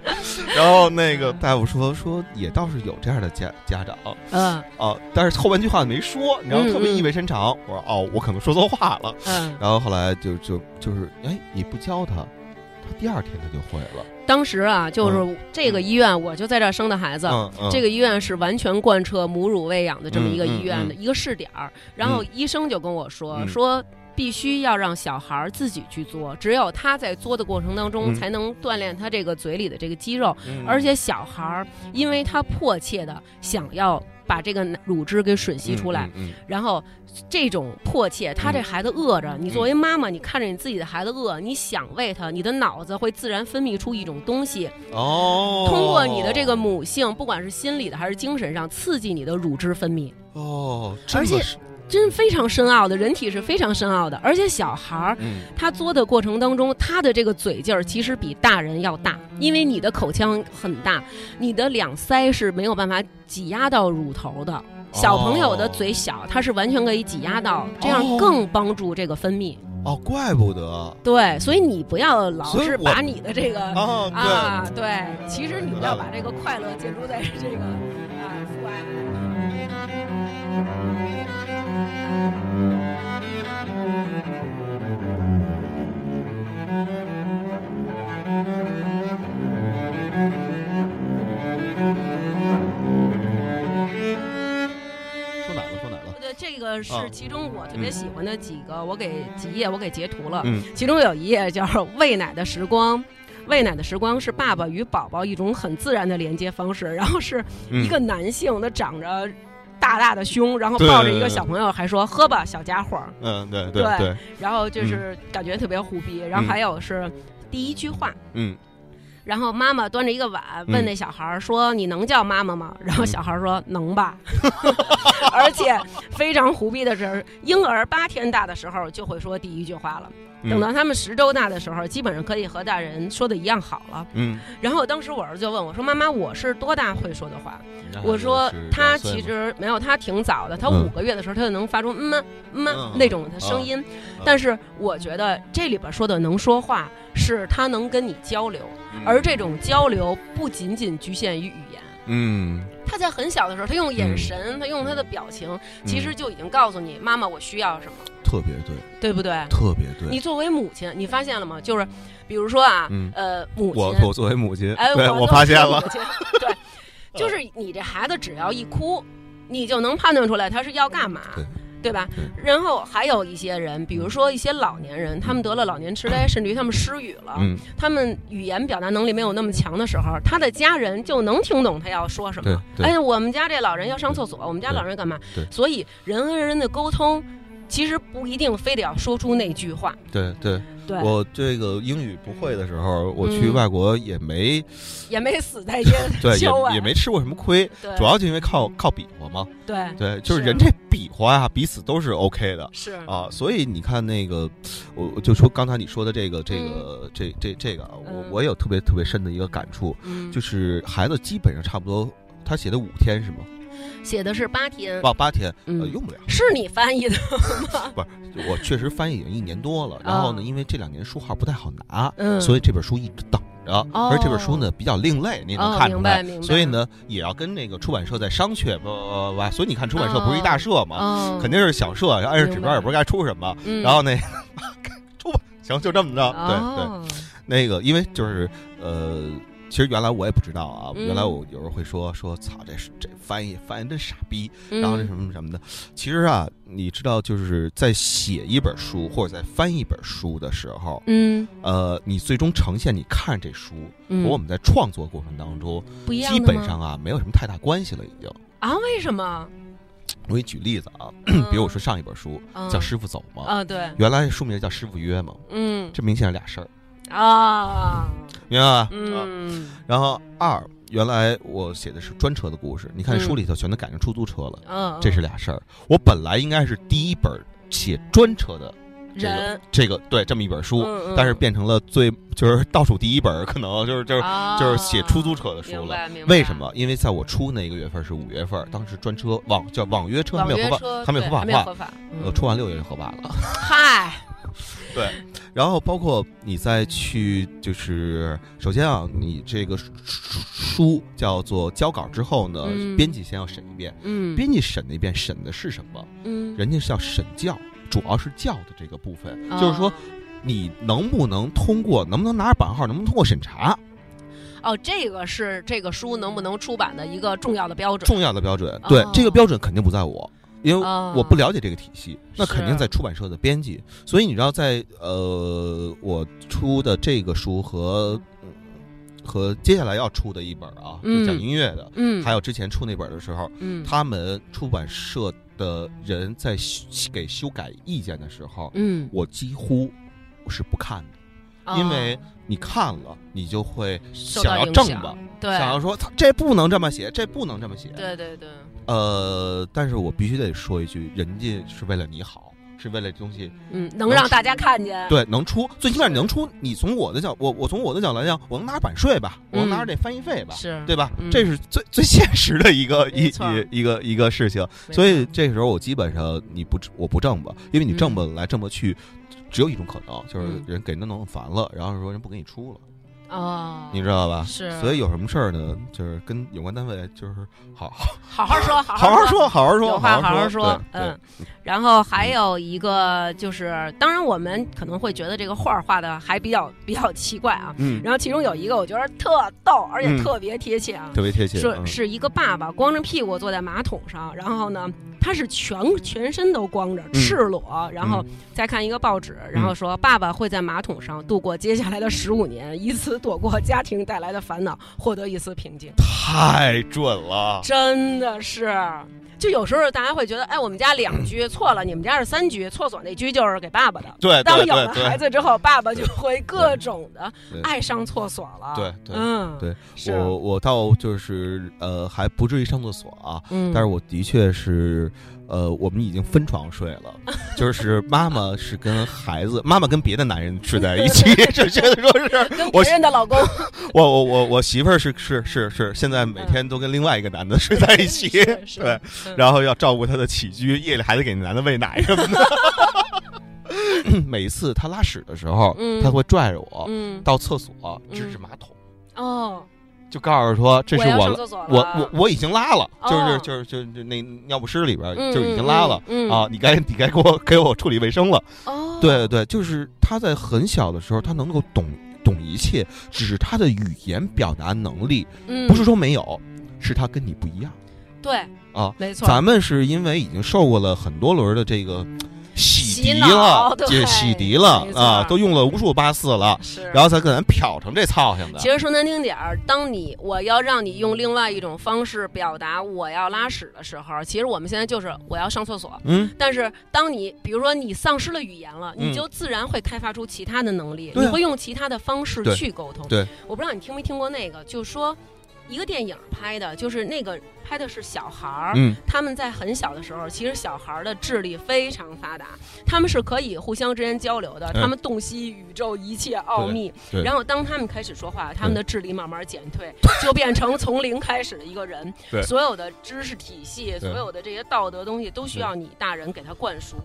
[laughs] 然后那个大夫说说也倒是有这样的家家长，嗯哦，但是后半句话没说，然后特别意味深长。我说哦，我可能说错话了。嗯，然后后来就就就是哎，你不教他，他第二天他就会了。当时啊，就是这个医院，我就在这儿生的孩子。这个医院是完全贯彻母乳喂养的这么一个医院的一个试点儿。然后医生就跟我说说。必须要让小孩自己去作，只有他在作的过程当中，才能锻炼他这个嘴里的这个肌肉。而且小孩儿，因为他迫切的想要把这个乳汁给吮吸出来，然后这种迫切，他这孩子饿着，你作为妈妈，你看着你自己的孩子饿，你想喂他，你的脑子会自然分泌出一种东西，哦，通过你的这个母性，不管是心理的还是精神上，刺激你的乳汁分泌。哦，而且。真非常深奥的，人体是非常深奥的，而且小孩儿，他嘬的过程当中，他的这个嘴劲儿其实比大人要大，因为你的口腔很大，你的两腮是没有办法挤压到乳头的。小朋友的嘴小，他是完全可以挤压到，这样更帮助这个分泌。哦，怪不得。对，所以你不要老是把你的这个啊，对，其实你要把这个快乐建筑在这个啊父爱。这个是其中我特别喜欢的几个，我给几页我给截图了。嗯，其中有一页叫“喂奶的时光”，喂奶的时光是爸爸与宝宝一种很自然的连接方式。然后是一个男性，他长着。大大的胸，然后抱着一个小朋友，还说喝吧，小家伙。嗯，对对对。然后就是感觉特别虎逼。然后还有是第一句话。嗯。然后妈妈端着一个碗问那小孩说：“你能叫妈妈吗？”然后小孩说：“能吧。” [laughs] [laughs] 而且非常胡逼的是，婴儿八天大的时候就会说第一句话了。等到他们十周大的时候，基本上可以和大人说的一样好了。嗯。然后当时我儿子就问我说：“妈妈，我是多大会说的话？”我说：“他其实没有，他挺早的。他五个月的时候，他就能发出嗯嗯那种的声音。但是我觉得这里边说的能说话，是他能跟你交流，而这种交流不仅仅局限于语言。嗯。他在很小的时候，他用眼神，他用他的表情，其实就已经告诉你妈妈我需要什么。”特别对，对不对？特别对。你作为母亲，你发现了吗？就是，比如说啊，呃，母亲，我我作为母亲，哎，我发现了，[laughs] 对，就是你这孩子只要一哭，你就能判断出来他是要干嘛。对吧？然后还有一些人，比如说一些老年人，他们得了老年痴呆，甚至于他们失语了，他们语言表达能力没有那么强的时候，他的家人就能听懂他要说什么。哎，我们家这老人要上厕所，我们家老人干嘛？所以人和人的沟通。其实不一定非得要说出那句话。对对对，我这个英语不会的时候，我去外国也没也没死在这 [laughs] 对，也也没吃过什么亏。主要就因为靠靠比划嘛。对。对，就是人这比划啊，彼此都是 OK 的。是。啊，所以你看那个，我就说刚才你说的这个这个这这这个，我我有特别特别深的一个感触，就是孩子基本上差不多，他写的五天是吗？写的是八天，报八天，呃，用不了。是你翻译的吗？[laughs] 不是，我确实翻译已经一年多了。然后呢，因为这两年书号不太好拿，所以这本书一直等着。而这本书呢比较另类，你能看出来。所以呢，也要跟那个出版社在商榷，不不不。所以你看，出版社不是一大社嘛，肯定是小社，按着指标也不知道该出什么。然后那 [laughs] 出吧，行，就这么着。对对，那个因为就是呃。其实原来我也不知道啊，原来我有时候会说说，操，这是这翻译翻译真傻逼，然后那什么什么的。其实啊，你知道，就是在写一本书或者在翻一本书的时候，嗯，呃，你最终呈现你看这书和我们在创作过程当中，基本上啊，没有什么太大关系了，已经。啊？为什么？我给你举例子啊，[clears throat] 比如我说上一本书叫《师傅走》嘛，啊，对，原来书名叫《师傅约》嘛，嗯，这明显是俩事儿。啊，明白吧？嗯，然后二，原来我写的是专车的故事，你看书里头全都改成出租车了，嗯，这是俩事儿。我本来应该是第一本写专车的这个，这个对这么一本书，但是变成了最就是倒数第一本，可能就是就是就是写出租车的书了。为什么？因为在我出那个月份是五月份，当时专车网叫网约车还没有合法，还没有合法化，呃，出完六月就合法了。[laughs] 嗨。对，然后包括你再去，就是首先啊，你这个书叫做交稿之后呢，编辑先要审一遍。嗯，编辑审了一遍，审的是什么？嗯，人家是要审教，主要是教的这个部分，就是说你能不能通过，能不能拿着版号，能不能通过审查？哦，这个是这个书能不能出版的一个重要的标准。重要的标准，对这个标准肯定不在我。因为我不了解这个体系，那肯定在出版社的编辑。所以你知道，在呃，我出的这个书和和接下来要出的一本啊，就讲音乐的，嗯，还有之前出那本的时候，嗯，他们出版社的人在给修改意见的时候，嗯，我几乎是不看的，因为你看了，你就会想要正吧，对，想要说这不能这么写，这不能这么写，对对对。呃，但是我必须得说一句，人家是为了你好，是为了东西，嗯，能让大家看见，对，能出，最起码你能出。你从我的角，我我从我的角度来讲，我能拿着版税吧，我能拿着这翻译费吧，是对吧？这是最最现实的一个一一一个一个事情。所以这个时候，我基本上你不我不挣吧，因为你挣吧来挣吧去，只有一种可能，就是人给人弄烦了，然后说人不给你出了。哦，你知道吧？是，所以有什么事儿呢？就是跟有关单位，就是好 [laughs] 好好说，好好说，好好说，有话好好说。嗯，然后还有一个就是，当然我们可能会觉得这个画画的还比较比较奇怪啊。嗯。然后其中有一个我觉得特逗，而且特别贴切啊，特别贴切。是是一个爸爸光着屁股坐在马桶上，然后呢，他是全全身都光着，赤裸，然后再看一个报纸，然后说爸爸会在马桶上度过接下来的十五年，以此。躲过家庭带来的烦恼，获得一丝平静，太准了，真的是。就有时候大家会觉得，哎，我们家两居错了，你们家是三居，厕所那居就是给爸爸的。对，当有了孩子之后，爸爸就会各种的爱上厕所了。对对，嗯，对我我倒就是呃还不至于上厕所啊，但是我的确是。呃，我们已经分床睡了，[laughs] 就是妈妈是跟孩子，妈妈跟别的男人睡在一起，准确的说是跟别人的老公。[laughs] 我我我我媳妇儿是是是是，现在每天都跟另外一个男的睡在一起，[laughs] 对，然后要照顾他的起居，夜里还得给男的喂奶什么的。每次他拉屎的时候，他会拽着我到厕所指指马桶。哦。就告诉说这是我我我我已经拉了，就是就是就就那尿不湿里边就已经拉了啊！你该你该给我给我处理卫生了。哦，对对对，就是他在很小的时候，他能够懂懂一切，只是他的语言表达能力，不是说没有，是他跟你不一样。对啊，没错，咱们是因为已经受过了很多轮的这个。洗涤了，这洗涤了啊，都用了无数八四了，然后才给咱漂成这操性的。其实说难听点儿，当你我要让你用另外一种方式表达我要拉屎的时候，其实我们现在就是我要上厕所。嗯，但是当你比如说你丧失了语言了，你就自然会开发出其他的能力，你会用其他的方式去沟通。对，我不知道你听没听过那个，就说。一个电影拍的，就是那个拍的是小孩儿，他们在很小的时候，其实小孩儿的智力非常发达，他们是可以互相之间交流的，他们洞悉宇宙一切奥秘。然后当他们开始说话，他们的智力慢慢减退，就变成从零开始的一个人。[laughs] 所有的知识体系，所有的这些道德东西，都需要你大人给他灌输。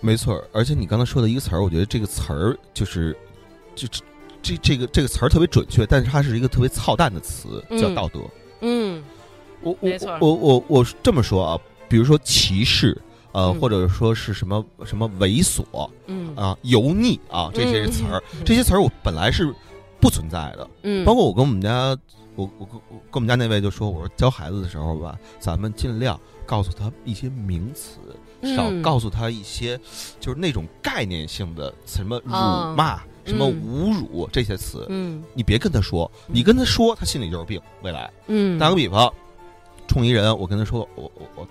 没错，而且你刚才说的一个词儿，我觉得这个词儿就是，就。这这个这个词儿特别准确，但是它是一个特别操蛋的词，叫道德。嗯，我我我我我这么说啊，比如说歧视，呃，或者说是什么什么猥琐，嗯啊，油腻啊，这些词儿，这些词儿我本来是不存在的。嗯，包括我跟我们家，我我跟跟我们家那位就说，我说教孩子的时候吧，咱们尽量告诉他一些名词，少告诉他一些就是那种概念性的什么辱骂。什么侮辱这些词，嗯，你别跟他说，你跟他说，他心里就是病。未来，嗯，打个比方，冲一人，我跟他说，我我我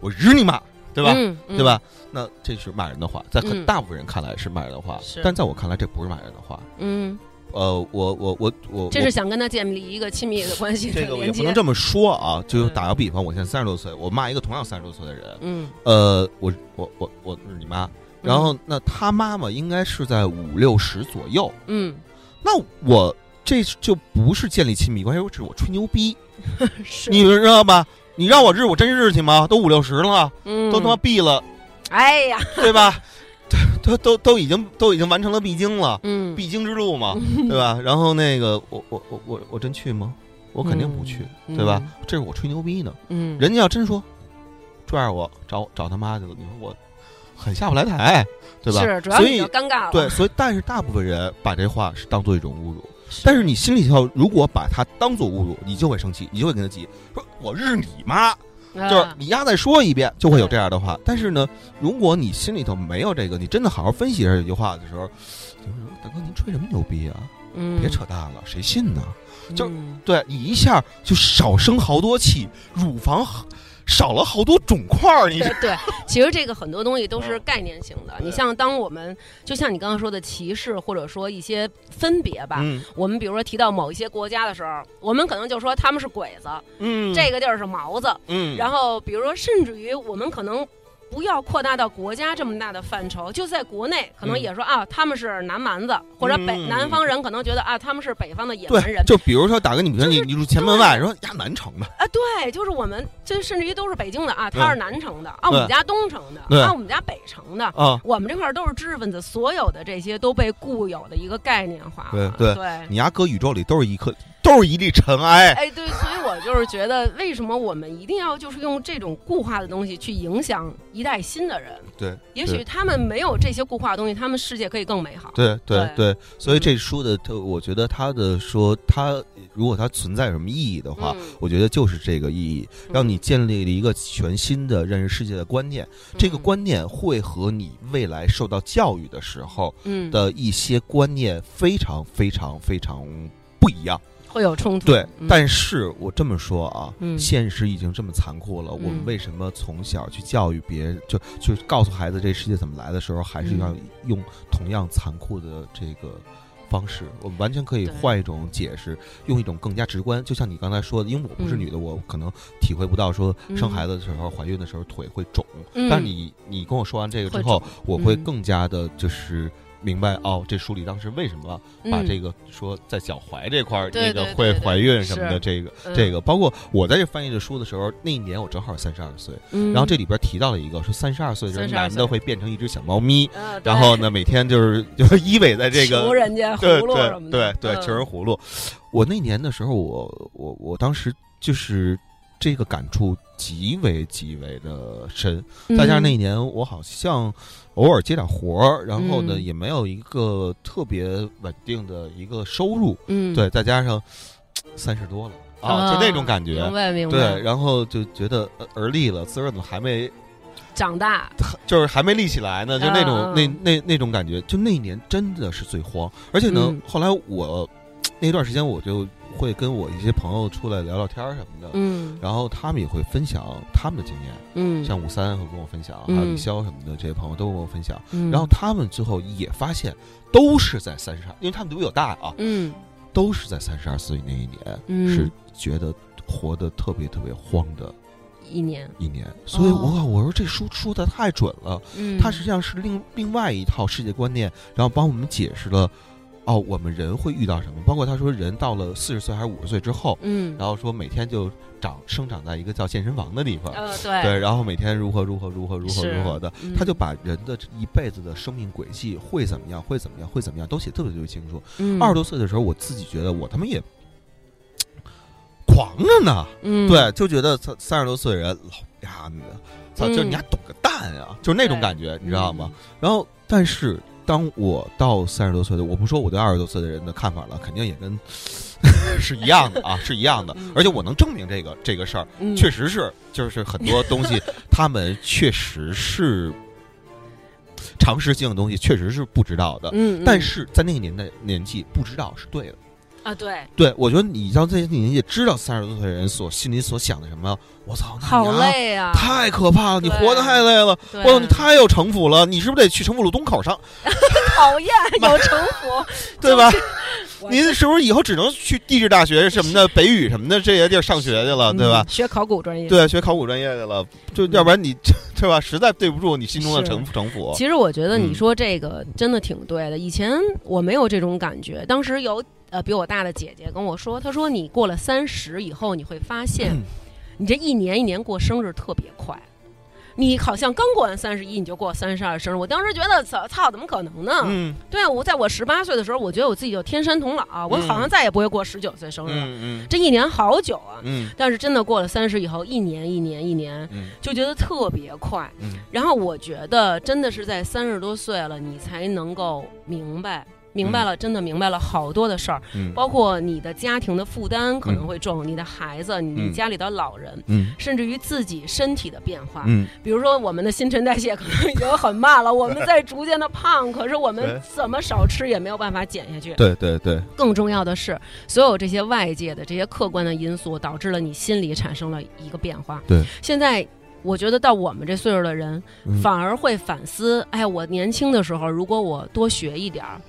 我日你妈，对吧？对吧？那这是骂人的话，在很大部分人看来是骂人的话，但在我看来这不是骂人的话。嗯，呃，我我我我，这是想跟他建立一个亲密的关系。这个也不能这么说啊，就打个比方，我现在三十多岁，我骂一个同样三十多岁的人，嗯，呃，我我我我是你妈。然后，那他妈妈应该是在五六十左右。嗯，那我这就不是建立亲密关系，我只是我吹牛逼。[laughs] 是，你知道吧？你让我日，我真日去吗？都五六十了，都他妈毙了。哎呀，对吧？[laughs] 都都都已经都已经完成了必经了。嗯，必经之路嘛，[laughs] 对吧？然后那个，我我我我我真去吗？我肯定不去，对吧？这是我吹牛逼呢。嗯，人家要真说拽着我找找他妈去了，你说我。很下不来台，对吧？是，主要所以尴尬了。对，所以但是大部分人把这话是当做一种侮辱，但是你心里头如果把它当做侮辱，你就会生气，你就会跟他急，说我日你妈，就是你丫再说一遍，就会有这样的话。但是呢，如果你心里头没有这个，你真的好好分析一下这句话的时候，就是说大哥您吹什么牛逼啊？嗯，别扯淡了，谁信呢？就对你一下就少生好多气，乳房。少了好多肿块儿，你 [laughs] 对，其实这个很多东西都是概念性的。你像当我们就像你刚刚说的歧视，或者说一些分别吧，嗯我们比如说提到某一些国家的时候，我们可能就说他们是鬼子，嗯，这个地儿是毛子，嗯，然后比如说甚至于我们可能。不要扩大到国家这么大的范畴，就在国内可能也说啊，他们是南蛮子，或者北南方人可能觉得啊，他们是北方的野蛮人。就比如说打个你比方，你你住前门外，说呀南城的。啊，对，就是我们就甚至于都是北京的啊，他是南城的啊，我们家东城的啊，我们家北城的。啊，我们这块都是知识分子，所有的这些都被固有的一个概念化了。对对，你家搁宇宙里都是一颗。都是一粒尘埃。哎，对，所以我就是觉得，为什么我们一定要就是用这种固化的东西去影响一代新的人？对，也许他们没有这些固化的东西，他们世界可以更美好。对对对，所以这书的，我觉得他的说，他如果它存在什么意义的话，我觉得就是这个意义，让你建立了一个全新的认识世界的观念。这个观念会和你未来受到教育的时候的一些观念非常非常非常不一样。会有冲突，对，但是我这么说啊，现实已经这么残酷了，我们为什么从小去教育别人，就就告诉孩子这世界怎么来的时候，还是要用同样残酷的这个方式？我们完全可以换一种解释，用一种更加直观。就像你刚才说的，因为我不是女的，我可能体会不到说生孩子的时候、怀孕的时候腿会肿，但是你你跟我说完这个之后，我会更加的就是。明白哦，这书里当时为什么把这个说在脚踝这块儿那个会怀孕什么的，这个这个，包括我在这翻译这书的时候，那一年我正好三十二岁，然后这里边提到了一个说三十二岁的男的会变成一只小猫咪，然后呢每天就是 [laughs] 就依偎在这个 [laughs] 求人家葫芦什么的，对对求人葫芦。我那年的时候，我我我当时就是这个感触极为极为的深，再加上那一年我好像。偶尔接点活儿，然后呢，也没有一个特别稳定的一个收入，嗯，对，再加上三十多了啊，就那种感觉，明白明白。对，然后就觉得而立了，滋儿怎么还没长大？[laughs] 就是还没立起来呢，就那种那那那种感觉，就那一年真的是最慌。而且呢，后来我 [tsk] 那段时间我就。会跟我一些朋友出来聊聊天什么的，嗯，然后他们也会分享他们的经验，嗯，像五三会跟我分享，还有李潇什么的这些朋友都跟我分享，然后他们最后也发现都是在三十二，因为他们都比我大啊，嗯，都是在三十二岁那一年，嗯是觉得活得特别特别慌的一年一年，所以我我说这书说的太准了，嗯，它实际上是另另外一套世界观念，然后帮我们解释了。哦，我们人会遇到什么？包括他说，人到了四十岁还是五十岁之后，嗯，然后说每天就长生长在一个叫健身房的地方，呃，对，对，然后每天如何如何如何如何如何的，他就把人的一辈子的生命轨迹会怎么样，会怎么样，会怎么样，都写特别特别清楚。二十多岁的时候，我自己觉得我他妈也狂着呢，嗯，对，就觉得三三十多岁的人老呀的，操，就你还懂个蛋呀，就是那种感觉，你知道吗？然后，但是。当我到三十多岁的，我不说我对二十多岁的人的看法了，肯定也跟 [laughs] 是一样的啊，[laughs] 是一样的。而且我能证明这个这个事儿，确实是，就是很多东西，他们确实是 [laughs] 常识性的东西，确实是不知道的。嗯，但是在那个年代年纪，不知道是对的。啊，对，对，我觉得你让这些年纪知道三十多岁人所心里所想的什么，我操，好累啊，太可怕了，你活得太累了，我你太有城府了，你是不是得去城府路东考上？[laughs] 讨厌，有城府，[laughs] 对吧？您是不是以后只能去地质大学什么的、北语什么的这些地儿上学去了，对吧？学考古专业，对，学考古专业去了，就要不然你对吧？实在对不住你心中的城城府。其实我觉得你说这个真的挺对的，以前我没有这种感觉，当时有。呃，比我大的姐姐跟我说，她说你过了三十以后，你会发现，你这一年一年过生日特别快，你好像刚过完三十一，你就过三十二生日。我当时觉得，操操，怎么可能呢？嗯，对啊，我在我十八岁的时候，我觉得我自己就天山童姥，我好像再也不会过十九岁生日。嗯嗯，这一年好久啊。嗯，但是真的过了三十以后，一年一年一年，就觉得特别快。嗯，然后我觉得真的是在三十多岁了，你才能够明白。明白了，真的明白了好多的事儿，包括你的家庭的负担可能会重，你的孩子，你家里的老人，甚至于自己身体的变化。嗯，比如说我们的新陈代谢可能已经很慢了，我们在逐渐的胖，[laughs] 可是我们怎么少吃也没有办法减下去。对对对。更重要的是，所有这些外界的这些客观的因素，导致了你心理产生了一个变化。对。现在我觉得到我们这岁数的人，反而会反思：哎，我年轻的时候，如果我多学一点儿。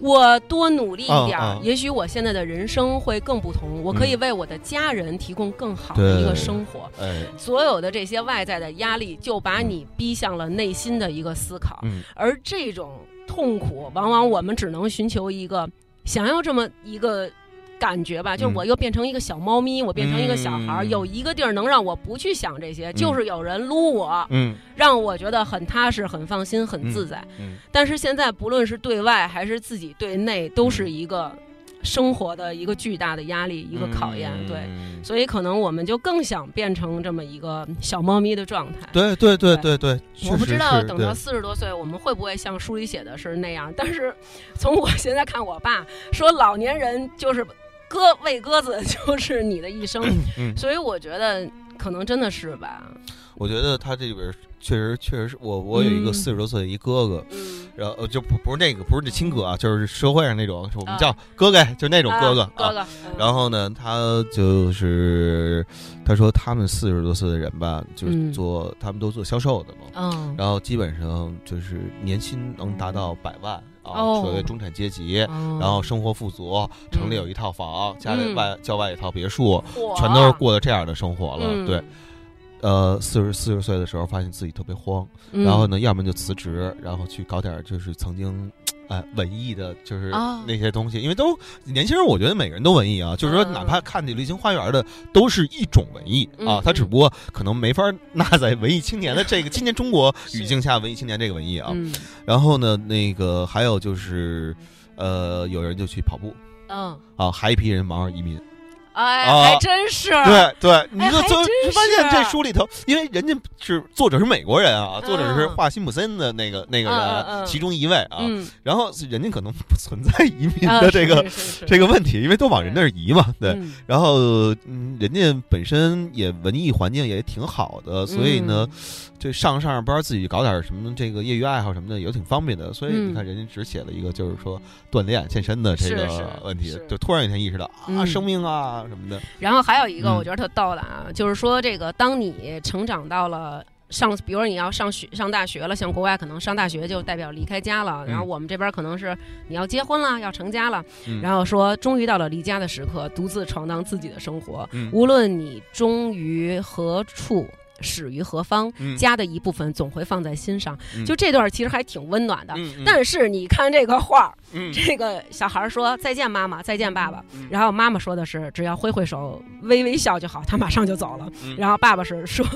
我多努力一点儿，也许我现在的人生会更不同。我可以为我的家人提供更好的一个生活。所有的这些外在的压力，就把你逼向了内心的一个思考。而这种痛苦，往往我们只能寻求一个，想要这么一个。感觉吧，就是我又变成一个小猫咪，我变成一个小孩儿，有一个地儿能让我不去想这些，就是有人撸我，嗯，让我觉得很踏实、很放心、很自在。嗯，但是现在不论是对外还是自己对内，都是一个生活的一个巨大的压力，一个考验。对，所以可能我们就更想变成这么一个小猫咪的状态。对对对对对，我不知道等到四十多岁，我们会不会像书里写的是那样？但是从我现在看，我爸说老年人就是。鸽喂鸽子 [laughs] 就是你的一生，所以我觉得可能真的是吧。我觉得他这里边确实确实是我我有一个四十多岁的一哥哥，然后就不不是那个不是那亲哥啊，就是社会上那种我们叫哥哥，就那种哥哥哥哥。然后呢，他就是他说他们四十多岁的人吧，就是做他们都做销售的嘛，然后基本上就是年薪能达到百万。啊，所谓中产阶级，然后生活富足，城里有一套房，家里外郊外一套别墅，全都是过的这样的生活了。对，呃，四十四十岁的时候，发现自己特别慌，然后呢，要么就辞职，然后去搞点就是曾经。哎，文艺的，就是那些东西，因为都年轻人，我觉得每个人都文艺啊。就是说，哪怕看那《流星花园》的，都是一种文艺啊。他只不过可能没法纳在文艺青年的这个今年中国 [laughs] 语境下文艺青年这个文艺啊。然后呢，那个还有就是，呃，有人就去跑步，嗯，啊，还一批人忙着移民。哎，还真是。对对，你就就发现这书里头，因为人家是作者是美国人啊，作者是画辛普森的那个那个人其中一位啊，[laughs] 然后人家可能不存在移民的这个这个问题，因为都往人那儿移嘛，对。然后嗯，人家本身也文艺环境也挺好的，所以呢，这上上班自己搞点什么这个业余爱好什么的也挺方便的。所以你看，人家只写了一个就是说锻炼健身的这个问题，就突然有一天意识到啊，生命啊。什么的，然后还有一个我觉得特逗的啊，就是说这个当你成长到了上，比如说你要上学上大学了，像国外可能上大学就代表离开家了，然后我们这边可能是你要结婚了，要成家了，然后说终于到了离家的时刻，独自闯荡自己的生活，无论你终于何处。始于何方？家的一部分总会放在心上。就这段其实还挺温暖的。但是你看这个画，[laughs] 这个小孩说再见妈妈，再见爸爸。然后妈妈说的是只要挥挥手，微微笑就好，他马上就走了。然后爸爸是说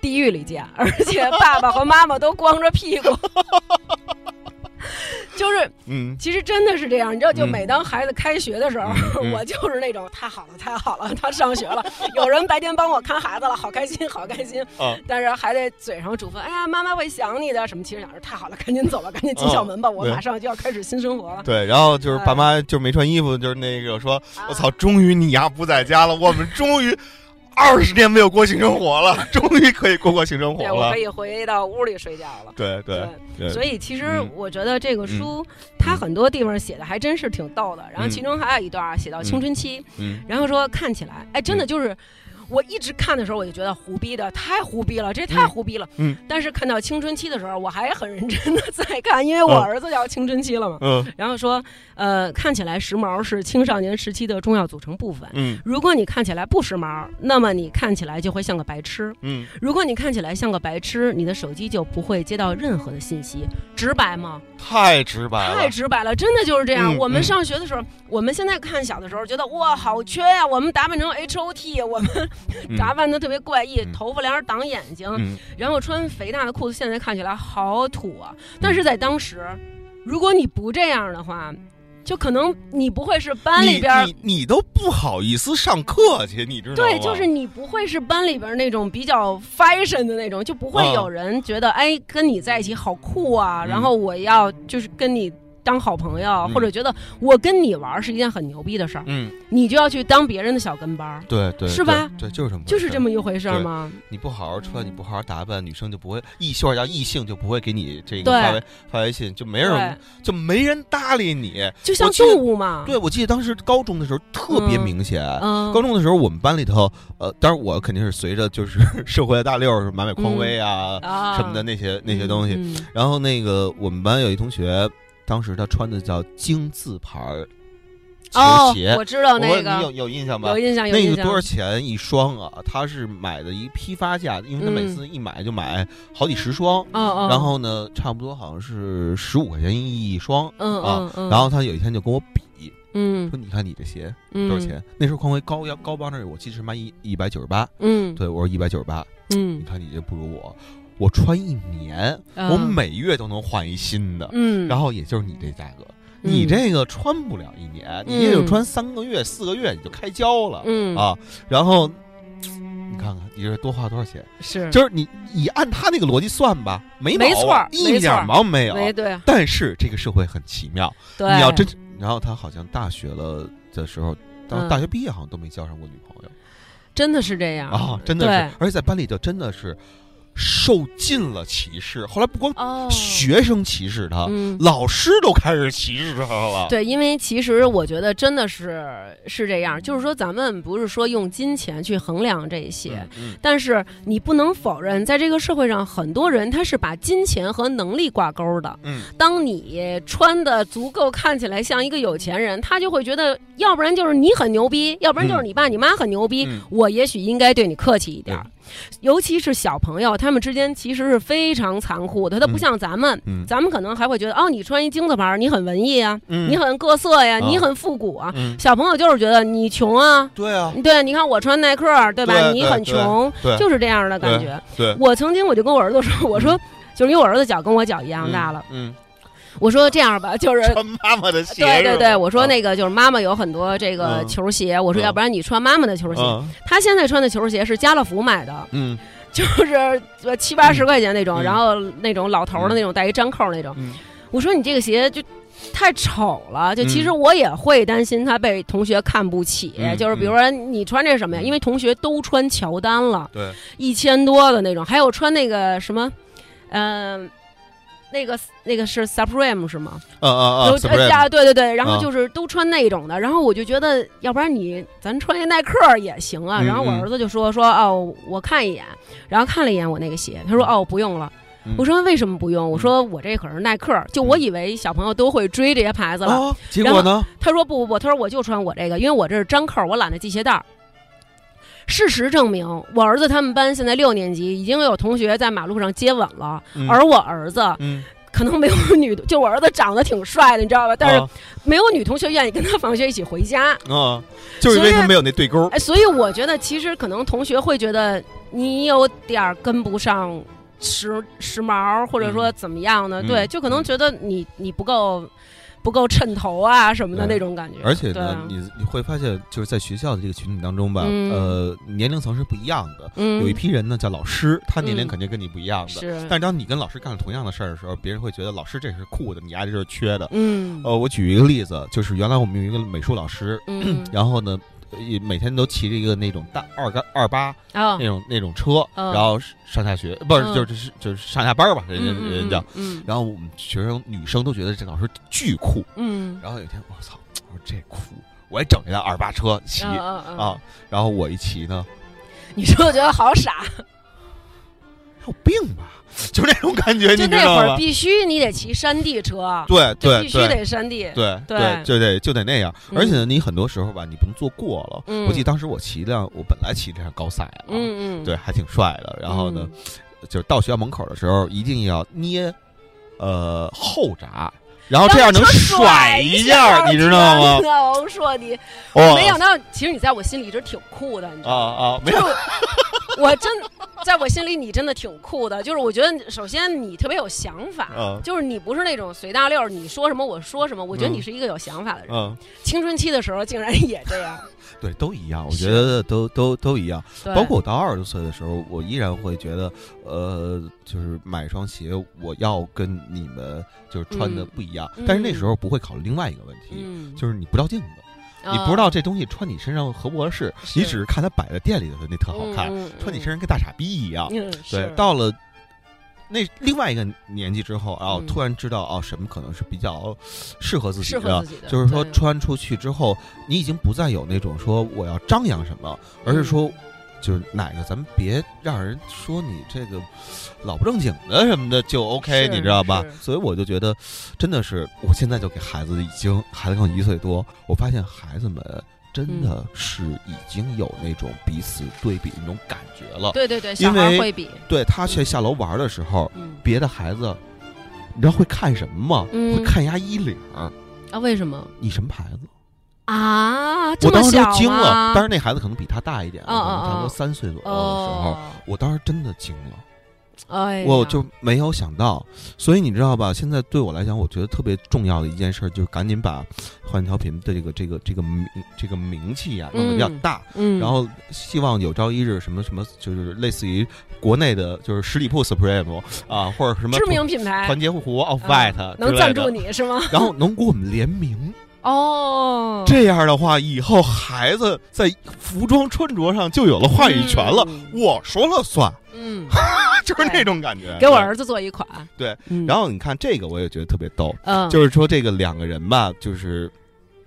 地狱里见，而且爸爸和妈妈都光着屁股。[laughs] [laughs] 就是，嗯，其实真的是这样，你知道，就每当孩子开学的时候，[laughs] 我就是那种太好了，太好了，他上学了，[laughs] 有人白天帮我看孩子了，好开心，好开心。但是还得嘴上嘱咐，哎呀，妈妈会想你的，什么？其实想着太好了，赶紧走吧，赶紧进校门吧，我马上就要开始新生活了。对，然后就是爸妈就没穿衣服，就是那个说，我操，终于你丫不在家了，我们终于。二十年没有过性生活了，[laughs] 终于可以过过性生活了。我可以回到屋里睡觉了。对对，所以其实我觉得这个书，它很多地方写的还真是挺逗的。然后其中还有一段写到青春期，然后说看起来，哎，真的就是。我一直看的时候，我就觉得胡逼的太胡逼了，这太胡逼了。嗯。但是看到青春期的时候，我还很认真的在看，因为我儿子要青春期了嘛。嗯。然后说，呃，看起来时髦是青少年时期的重要组成部分。嗯。如果你看起来不时髦，那么你看起来就会像个白痴。嗯。如果你看起来像个白痴，你的手机就不会接到任何的信息。直白吗？太直白了。太直白了，真的就是这样。我们上学的时候，我们现在看小的时候觉得哇，好缺呀。我们打扮成 H O T，我们。打扮的特别怪异，头发帘挡眼睛，然后穿肥大的裤子，现在看起来好土啊！但是在当时，如果你不这样的话，就可能你不会是班里边，你你都不好意思上课去，你知道吗？对，就是你不会是班里边那种比较 fashion 的那种，就不会有人觉得哎，跟你在一起好酷啊！然后我要就是跟你。当好朋友，或者觉得我跟你玩是一件很牛逼的事儿，嗯，你就要去当别人的小跟班儿，对对，是吧？对，就是这么，就是这么一回事儿吗？你不好好穿，你不好好打扮，女生就不会异性叫异性就不会给你这个发微发微信，就没人就没人搭理你，就像动物嘛。对，我记得当时高中的时候特别明显，高中的时候我们班里头，呃，当然我肯定是随着 [laughs] 就是社会的大溜儿，买买匡威啊什么的那些那些东西，然后那个我们班有一同学。当时他穿的叫京字牌球鞋，我知道那个，你有有印象吧？有印象，有印象。那个多少钱一双啊？他是买的一批发价，因为他每次一买就买好几十双，嗯然后呢，差不多好像是十五块钱一双，嗯啊。然后他有一天就跟我比，嗯，说你看你这鞋多少钱？那时候匡威高腰高帮那我记得是卖一一百九十八，嗯，对我说一百九十八，嗯，你看你这不如我。我穿一年，我每月都能换一新的，嗯，然后也就是你这价格，你这个穿不了一年，你也就穿三个月、四个月你就开胶了，嗯。啊，然后你看看你这多花多少钱？是，就是你你按他那个逻辑算吧，没没错，一点毛没有，对。但是这个社会很奇妙，对，你要真，然后他好像大学了的时候，到大学毕业好像都没交上过女朋友，真的是这样。啊，真的是，而且在班里就真的是。受尽了歧视，后来不光学生歧视他，老师都开始歧视他了。对，因为其实我觉得真的是是这样，就是说咱们不是说用金钱去衡量这些，但是你不能否认，在这个社会上，很多人他是把金钱和能力挂钩的。嗯，当你穿的足够看起来像一个有钱人，他就会觉得，要不然就是你很牛逼，要不然就是你爸你妈很牛逼，我也许应该对你客气一点。尤其是小朋友，他们之间其实是非常残酷的。他不像咱们，咱们可能还会觉得，哦，你穿一金字牌，你很文艺啊，你很各色呀，你很复古啊。小朋友就是觉得你穷啊，对啊，对，你看我穿耐克，对吧？你很穷，就是这样的感觉。我曾经我就跟我儿子说，我说，就是因为我儿子脚跟我脚一样大了，嗯。我说这样吧，就是穿妈妈的鞋。对对对，我说那个就是妈妈有很多这个球鞋，我说要不然你穿妈妈的球鞋。他现在穿的球鞋是家乐福买的，嗯，就是七八十块钱那种，然后那种老头的那种带一粘扣那种。我说你这个鞋就太丑了，就其实我也会担心他被同学看不起，就是比如说你穿这什么呀？因为同学都穿乔丹了，对，一千多的那种，还有穿那个什么，嗯。那个那个是 Supreme 是吗？啊啊啊对对对，然后就是都穿那种的，然后我就觉得，要不然你咱穿一耐克也行啊。然后我儿子就说说哦，我看一眼，然后看了一眼我那个鞋，他说哦不用了。我说为什么不用？我说我这可是耐克，就我以为小朋友都会追这些牌子了。结果呢？他说不不不，他说我就穿我这个，因为我这是粘扣，我懒得系鞋带。事实证明，我儿子他们班现在六年级，已经有同学在马路上接吻了。而我儿子，可能没有 [laughs] 女，就我儿子长得挺帅的，你知道吧？但是没有女同学愿意跟他放学一起回家。啊，就是因为他没有那对勾。哎，所以我觉得，其实可能同学会觉得你有点跟不上时时髦，或者说怎么样呢？对，就可能觉得你你不够。不够衬头啊什么的那种感觉，而且呢，你你会发现，就是在学校的这个群体当中吧，呃，年龄层是不一样的。有一批人呢叫老师，他年龄肯定跟你不一样的。是。但是当你跟老师干了同样的事儿的时候，别人会觉得老师这是酷的，你丫这是缺的。嗯。呃，我举一个例子，就是原来我们有一个美术老师，然后呢。每天都骑着一个那种大二杆二八那种那种车，然后上下学不是就是就是上下班吧，人家人家，然后我们学生女生都觉得这老师巨酷，嗯，然后有一天我操，我说这酷，我也整一辆二八车骑啊，然后我一骑呢，你说我觉得好傻，有病吧？[laughs] 就那种感觉，就那会儿必须你得骑山地车，对对，必须得山地，对对，就得就得那样。而且呢，你很多时候吧，你不能坐过了。我记得当时我骑辆，我本来骑这辆高赛了，嗯嗯，对，还挺帅的。然后呢，就是到学校门口的时候，一定要捏呃后闸。然后这样能甩一下，你知道吗？我说你，我没想到，其实你在我心里一直挺酷的，你知道吗？啊啊，没有。我真在我心里你真的挺酷的，就是我觉得首先你特别有想法，就是你不是那种随大溜，你说什么我说什么，我觉得你是一个有想法的人。青春期的时候竟然也这样。对，都一样，我觉得都都都一样。包括我到二十岁的时候，我依然会觉得，呃，就是买双鞋，我要跟你们就是穿的不一样。但是那时候不会考虑另外一个问题，就是你不照镜子，你不知道这东西穿你身上合不合适，你只是看它摆在店里的那特好看，穿你身上跟大傻逼一样。对，到了。那另外一个年纪之后，然后突然知道哦，什么可能是比较适合自己的，就是说穿出去之后，你已经不再有那种说我要张扬什么，而是说，就是哪个咱们别让人说你这个老不正经的什么的就 OK，你知道吧？所以我就觉得，真的是我现在就给孩子已经孩子刚一岁多，我发现孩子们。真的是已经有那种彼此对比那种感觉了。对对对，因为会比。对他去下楼玩的时候，别的孩子，你知道会看什么吗？会看人家衣领。啊？为什么？你什么牌子？啊，我当时都惊了。当时那孩子可能比他大一点，可能差不多三岁左右的时候，我当时真的惊了。哎，我就没有想到，所以你知道吧？现在对我来讲，我觉得特别重要的一件事，就是赶紧把换调频的这个这个这个名这个名气啊弄得比较大。嗯，然后希望有朝一日什么什么，就是类似于国内的，就是十里铺 Supreme 啊，或者什么知名品牌团结湖 Off White 能赞助你是吗？然后能给我们联名哦，这样的话，以后孩子在服装穿着上就有了话语权了，我说了算。嗯。[laughs] 就是那种感觉，给我儿子做一款。对，然后你看这个，我也觉得特别逗。嗯，就是说这个两个人吧，就是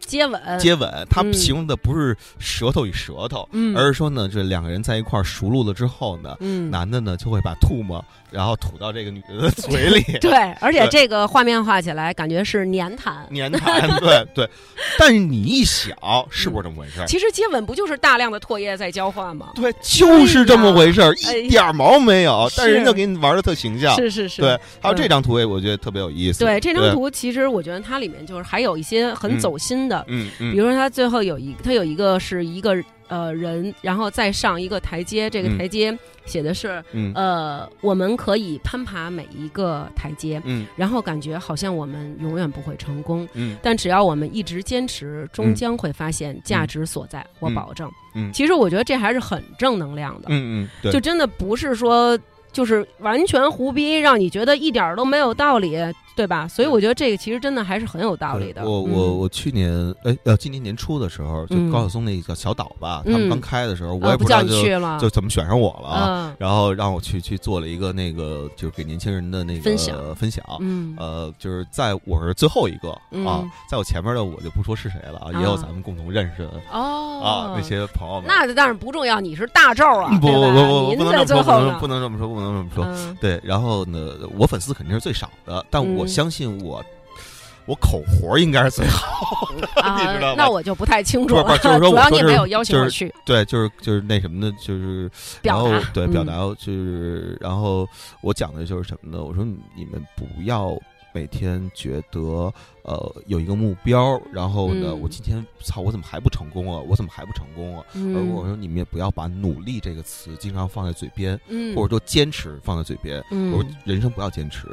接吻，接吻。他形容的不是舌头与舌头，而是说呢，这两个人在一块熟络了之后呢，嗯男的呢就会把唾沫。然后吐到这个女的嘴里，[laughs] 对，而且这个画面画起来感觉是粘痰，粘痰，对 [laughs] 对。但是你一想，是不是这么回事？其实接吻不就是大量的唾液在交换吗？对，就是这么回事儿，一点毛没有。但是人家给你玩的特形象，是是是。对，还有这张图也我觉得特别有意思。对，这张图其实我觉得它里面就是还有一些很走心的，嗯嗯，比如说他最后有一，他有一个是一个。呃，人然后再上一个台阶，这个台阶写的是，呃，我们可以攀爬每一个台阶，嗯，然后感觉好像我们永远不会成功，嗯，但只要我们一直坚持，终将会发现价值所在，我保证。嗯，其实我觉得这还是很正能量的，嗯嗯，就真的不是说就是完全胡逼，让你觉得一点都没有道理。对吧？所以我觉得这个其实真的还是很有道理的。我我我去年哎呃今年年初的时候，就高晓松那个小岛吧，他们刚开的时候，我也不知道就就怎么选上我了，然后让我去去做了一个那个就是给年轻人的那个分享分享。嗯，呃，就是在我是最后一个啊，在我前面的我就不说是谁了啊，也有咱们共同认识的哦啊那些朋友们。那但是不重要，你是大咒啊，不不不，不能这么说，不能这么说，不能这么说。对，然后呢，我粉丝肯定是最少的，但我。我相信我，我口活应该是最好的，[laughs] 你知道吗？那我就不太清楚了。就是说，[laughs] 主要你没有邀请我去。对，就是就是那什么的，就是然后对表达，就是然后我讲的就是什么呢？我说你们不要。每天觉得呃有一个目标，然后呢，我今天操，我怎么还不成功啊？我怎么还不成功啊？而我说你们也不要把努力这个词经常放在嘴边，或者说坚持放在嘴边。我说人生不要坚持，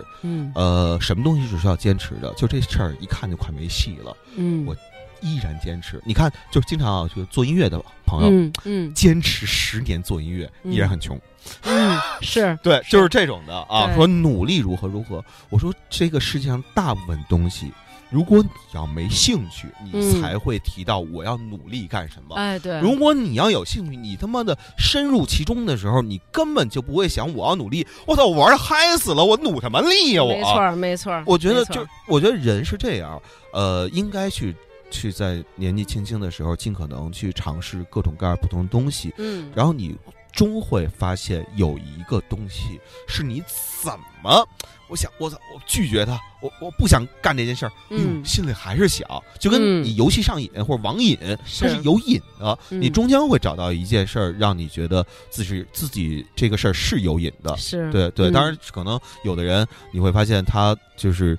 呃，什么东西是需要坚持的？就这事儿一看就快没戏了。嗯我依然坚持。你看，就经常啊，就做音乐的朋友，嗯嗯，坚持十年做音乐依然很穷。嗯，是 [laughs] 对，就是这种的啊。说努力如何如何，我说这个世界上大部分东西，如果你要没兴趣，你才会提到我要努力干什么。哎，对。如果你要有兴趣，你他妈的深入其中的时候，你根本就不会想我要努力。我操，我玩的嗨死了，我努什么力呀？我没错，没错。我觉得就我觉得人是这样，呃，应该去去在年纪轻轻的时候，尽可能去尝试各种各样不同的东西。嗯，然后你。终会发现有一个东西是你怎么，我想我操，我拒绝他，我我不想干这件事儿，嗯，心里还是想，就跟你游戏上瘾或者网瘾，它是有瘾的，你终将会找到一件事儿，让你觉得自己自己这个事儿是有瘾的，是。对对，当然可能有的人你会发现他就是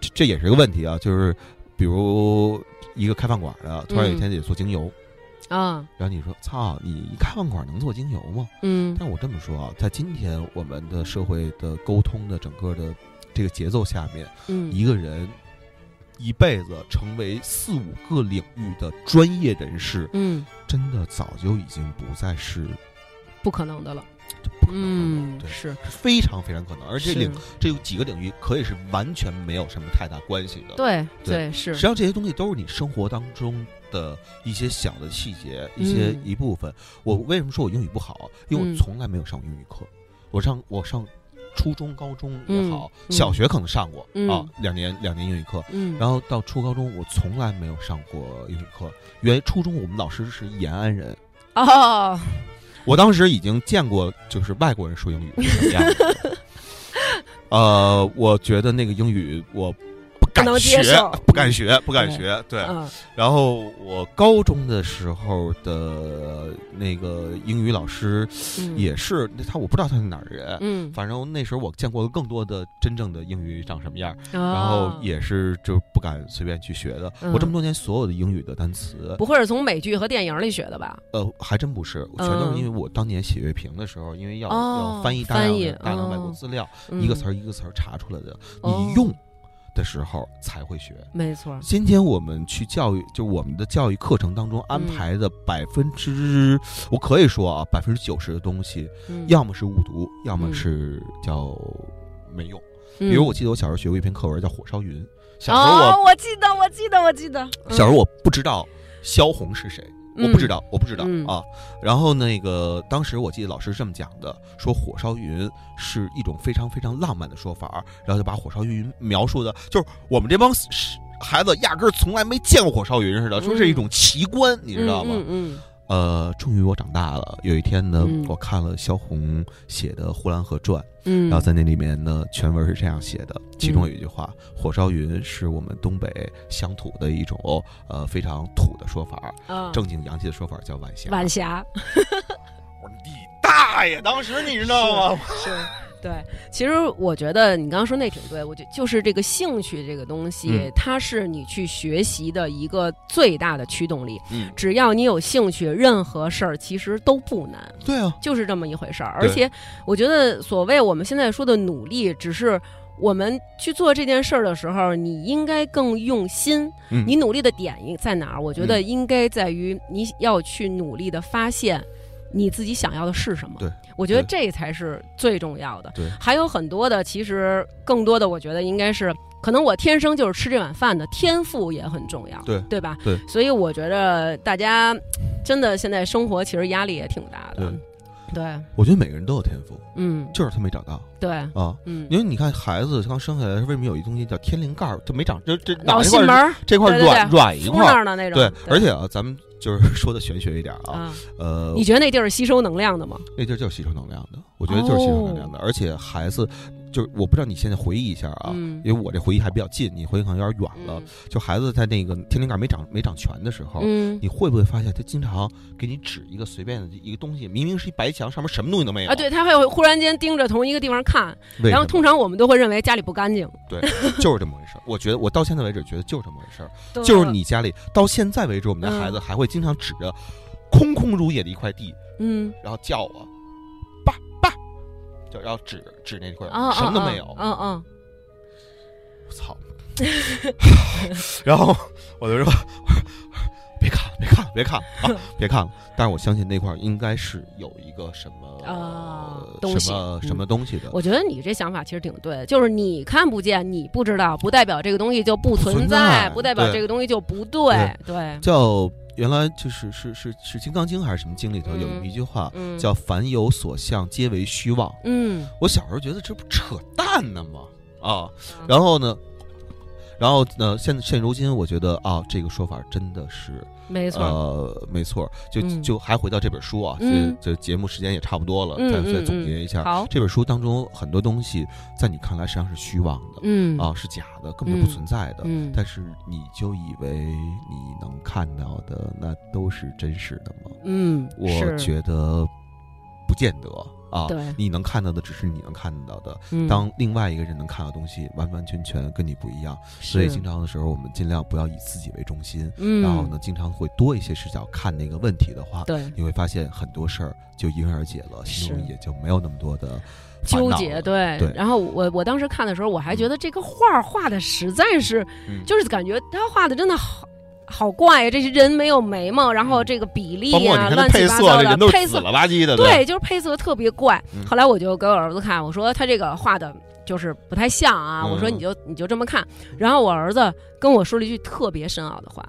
这这也是一个问题啊，就是比如一个开饭馆的，突然有一天得做精油。啊。然后你说：“操，你一开饭馆能做精油吗？”嗯。但我这么说啊，在今天我们的社会的沟通的整个的这个节奏下面，嗯，一个人一辈子成为四五个领域的专业人士，嗯，真的早就已经不再是不可能的了。不可能，对，是非常非常可能，而且领这有几个领域可以是完全没有什么太大关系的。对对是，实际上这些东西都是你生活当中的一些小的细节，一些一部分。我为什么说我英语不好？因为我从来没有上过英语课。我上我上初中、高中也好，小学可能上过啊，两年两年英语课。嗯，然后到初高中，我从来没有上过英语课。原初中我们老师是延安人哦。我当时已经见过，就是外国人说英语是什么样子。[laughs] 呃，我觉得那个英语我。不敢学，不敢学，不敢学。对，然后我高中的时候的那个英语老师也是他，我不知道他是哪儿人。嗯，反正那时候我见过更多的真正的英语长什么样，然后也是就不敢随便去学的。我这么多年所有的英语的单词，不会是从美剧和电影里学的吧？呃，还真不是，全都是因为我当年写乐评的时候，因为要要翻译大量大量外国资料，一个词儿一个词儿查出来的，你用。的时候才会学，没错。今天我们去教育，就我们的教育课程当中安排的百分之，我可以说啊，百分之九十的东西，要么是误读，要么是叫没用。比如我记得我小时候学过一篇课文叫《火烧云》，小时候我我记得我记得我记得，小时候我不知道萧红是谁。我不知道，我不知道啊。然后那个当时我记得老师是这么讲的，说火烧云是一种非常非常浪漫的说法，然后就把火烧云描述的，就是我们这帮孩子压根儿从来没见过火烧云似的，说是一种奇观，你知道吗？嗯。呃，终于我长大了。有一天呢，我看了萧红写的《呼兰河传》，嗯，然后在那里面呢，全文是这样写的，其中有一句话：“火烧云是我们东北乡土的一种呃非常土的说法，正经洋气的说法叫晚霞。”晚霞。[laughs] 我说你大爷！当时你知道吗？是。对，其实我觉得你刚刚说那挺对，我觉就是这个兴趣这个东西，它是你去学习的一个最大的驱动力。嗯，只要你有兴趣，任何事儿其实都不难。对啊，就是这么一回事儿。而且，我觉得所谓我们现在说的努力，只是我们去做这件事儿的时候，你应该更用心。你努力的点在哪儿？我觉得应该在于你要去努力的发现。你自己想要的是什么？对，我觉得这才是最重要的。对，还有很多的，其实更多的，我觉得应该是，可能我天生就是吃这碗饭的，天赋也很重要。对，对吧？对，所以我觉得大家真的现在生活其实压力也挺大的。对，我觉得每个人都有天赋，嗯，就是他没找到。对啊，嗯，因为你看孩子刚生下来，为什么有一东西叫天灵盖儿，就没长，[laughs] 这这脑心门这块软软一块的那种。对，而且啊，咱们。就是说的玄学一点啊，呃，你觉得那地儿是吸收能量的吗？那地儿就是吸收能量的，我觉得就是吸收能量的，而且孩子。就是我不知道你现在回忆一下啊，因为我这回忆还比较近，你回忆可能有点远了。就孩子在那个天灵盖没长没长全的时候，你会不会发现他经常给你指一个随便的一个东西，明明是一白墙，上面什么东西都没有啊？对他会忽然间盯着同一个地方看，然后通常我们都会认为家里不干净。对，就是这么回事。我觉得我到现在为止觉得就是这么回事，[laughs] 就是你家里到现在为止，我们家孩子还会经常指着空空如也的一块地，嗯，然后叫我。就要指指那块，什么都没有。嗯嗯，我操！[laughs] 然后我就说：“ [laughs] 别看了，别看了，别看了啊，别看了。”但是我相信那块应该是有一个什么啊东西，什么什么东西的。我觉得你这想法其实挺对，就是你看不见，你不知道，不代表这个东西就不存在，不代表这个东西就不对。对，叫。原来就是是是是《金刚经》还是什么经里头有一句话叫“凡有所向，皆为虚妄”。嗯，我小时候觉得这不扯淡呢吗？啊，然后呢，然后呢，现现如今我觉得啊，这个说法真的是。没错，呃，没错，就就还回到这本书啊，这这节目时间也差不多了，再再总结一下，好，这本书当中很多东西在你看来实际上是虚妄的，嗯。啊，是假的，根本就不存在的，嗯，但是你就以为你能看到的那都是真实的吗？嗯，我觉得不见得啊。对，你能看到的只是你能看到的。当另外一个人能看到东西，完完全全跟你不一样。所以经常的时候，我们尽量不要以自己为中心。嗯。然后呢，经常会多一些视角看那个问题的话，对，你会发现很多事儿就迎刃而解了，心中也就没有那么多的纠结。对。对。然后我我当时看的时候，我还觉得这个画画的实在是，就是感觉他画的真的好。好怪呀！这些人没有眉毛，然后这个比例啊，乱七八糟的，配色了吧唧的，对，就是配色特别怪。后来我就给我儿子看，我说他这个画的就是不太像啊，我说你就你就这么看。然后我儿子跟我说了一句特别深奥的话，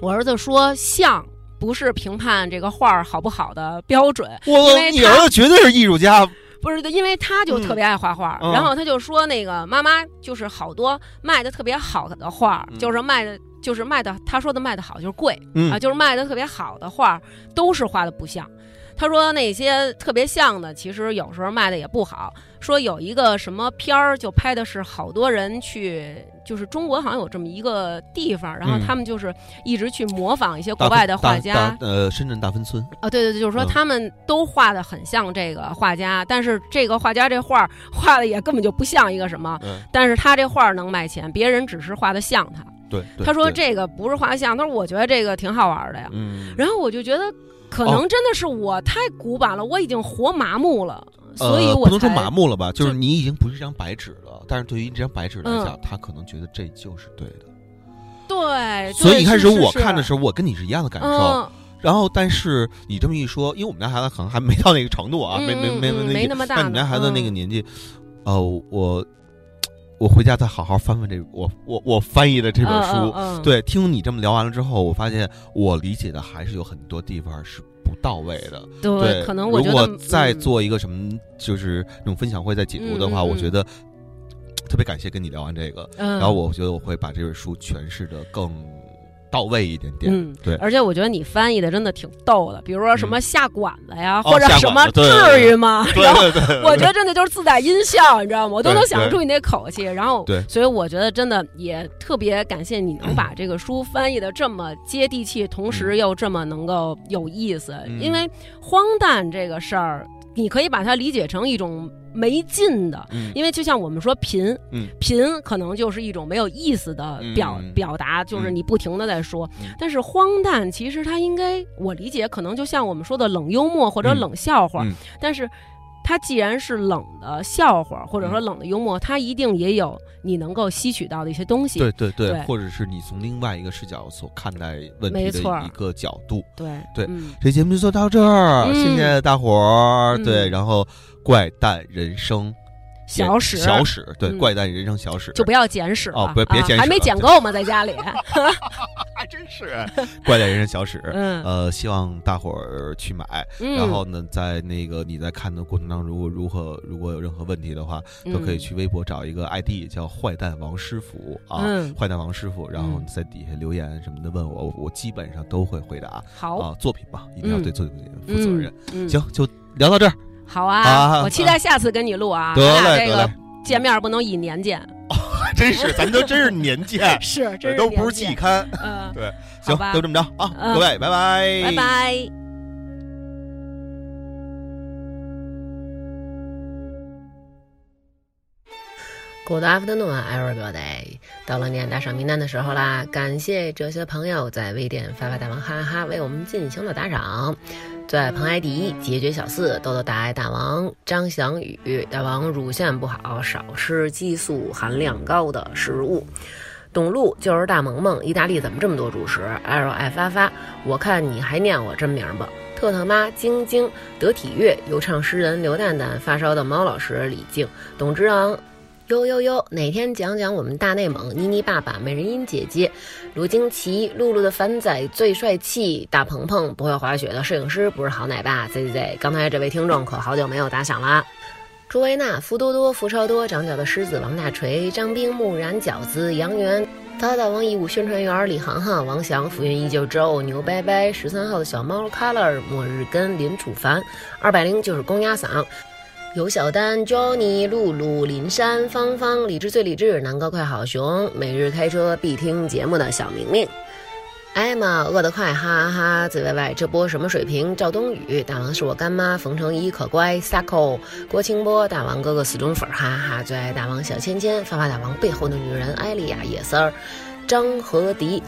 我儿子说像不是评判这个画好不好的标准，因为你儿子绝对是艺术家。不是，因为他就特别爱画画，然后他就说那个妈妈就是好多卖的特别好的画，就是卖的，就是卖的，他说的卖的好就是贵啊，就是卖的特别好的画都是画的不像。他说那些特别像的，其实有时候卖的也不好。说有一个什么片儿，就拍的是好多人去，就是中国好像有这么一个地方，然后他们就是一直去模仿一些国外的画家。呃，深圳大芬村。啊，对对对，就是说他们都画的很像这个画家，但是这个画家这画画的也根本就不像一个什么。但是他这画能卖钱，别人只是画的像他。对。他说这个不是画像，他说我觉得这个挺好玩的呀。嗯。然后我就觉得。可能真的是我太古板了，我已经活麻木了，所以我不能说麻木了吧，就是你已经不是一张白纸了。但是对于这张白纸来讲，他可能觉得这就是对的。对，所以一开始我看的时候，我跟你是一样的感受。然后，但是你这么一说，因为我们家孩子可能还没到那个程度啊，没没没没那么大。那你们家孩子那个年纪，呃，我我回家再好好翻翻这我我我翻译的这本书。对，听你这么聊完了之后，我发现我理解的还是有很多地方是。不到位的，对，可能我如果再做一个什么，就是那种分享会再解读的话，我觉得特别感谢跟你聊完这个，然后我觉得我会把这本书诠释的更。到位一点点，嗯，对，而且我觉得你翻译的真的挺逗的，比如说什么下馆子呀，或者什么至于吗？然后我觉得真的就是自带音效，你知道吗？我都能想出你那口气。然后，对，所以我觉得真的也特别感谢你能把这个书翻译的这么接地气，同时又这么能够有意思。因为荒诞这个事儿，你可以把它理解成一种。没劲的，因为就像我们说贫，贫可能就是一种没有意思的表表达，就是你不停的在说。但是荒诞其实它应该，我理解可能就像我们说的冷幽默或者冷笑话，但是它既然是冷的笑话或者说冷的幽默，它一定也有你能够吸取到的一些东西。对对对，或者是你从另外一个视角所看待问题的一个角度。对对，这节目就做到这儿，谢谢大伙儿。对，然后。怪诞人生，小史小史对怪诞人生小史就不要捡屎哦，别别捡屎，还没捡够吗？在家里 [laughs] [laughs] 还真是 [laughs] 怪诞人生小史。嗯，呃，希望大伙儿去买。然后呢，在那个你在看的过程当中，如果如何如果有任何问题的话，都可以去微博找一个 ID 叫坏蛋王师傅啊，坏蛋王师傅，然后在底下留言什么的问我，我基本上都会回答。好啊，作品嘛，一定要对作品负责任。行，就聊到这儿。好啊，我期待下次跟你录啊。得嘞这个见面不能以年见，真是，咱都真是年见，[laughs] 是，这都不是季刊。嗯，对，行，就这么着啊，各位，拜拜，拜拜。Good afternoon, everybody！到了念打赏名单的时候啦，感谢这些朋友在微店发发大王哈哈哈为我们进行了打赏。最爱彭艾迪，解决小四，豆豆大爱大王张翔宇，大王乳腺不好，少吃激素含量高的食物。董路就是大萌萌，意大利怎么这么多主食？L 爱发发，我看你还念我真名吧。特特妈，晶晶，得体乐，有唱诗人刘蛋蛋，发烧的猫老师李静，董之昂。呦呦呦！哪天讲讲我们大内蒙妮妮爸爸、美人音姐姐、卢京奇、露露的凡仔最帅气，大鹏鹏不会滑雪的摄影师不是好奶爸？Z Z Z！刚才这位听众可好久没有打赏啦。朱维娜、福多多、福超多、长脚的狮子王大锤、张冰、木然饺子、杨元、大大王义务宣传员李航航、王翔、浮云依旧、周牛拜拜、十三号的小猫 Color、末日根、林楚凡、二百零就是公鸭嗓。有小丹、Johnny、露露、林珊、芳芳、理智最理智、南哥快好熊、每日开车必听节目的小明明、艾玛，饿得快，哈哈哈！ZYY，这波什么水平？赵冬雨，大王是我干妈，冯成一可乖，Sako，郭清波，大王哥哥死忠粉，哈哈哈！最爱大王小芊芊，发发大王背后的女人，艾丽亚，野三儿，张和迪。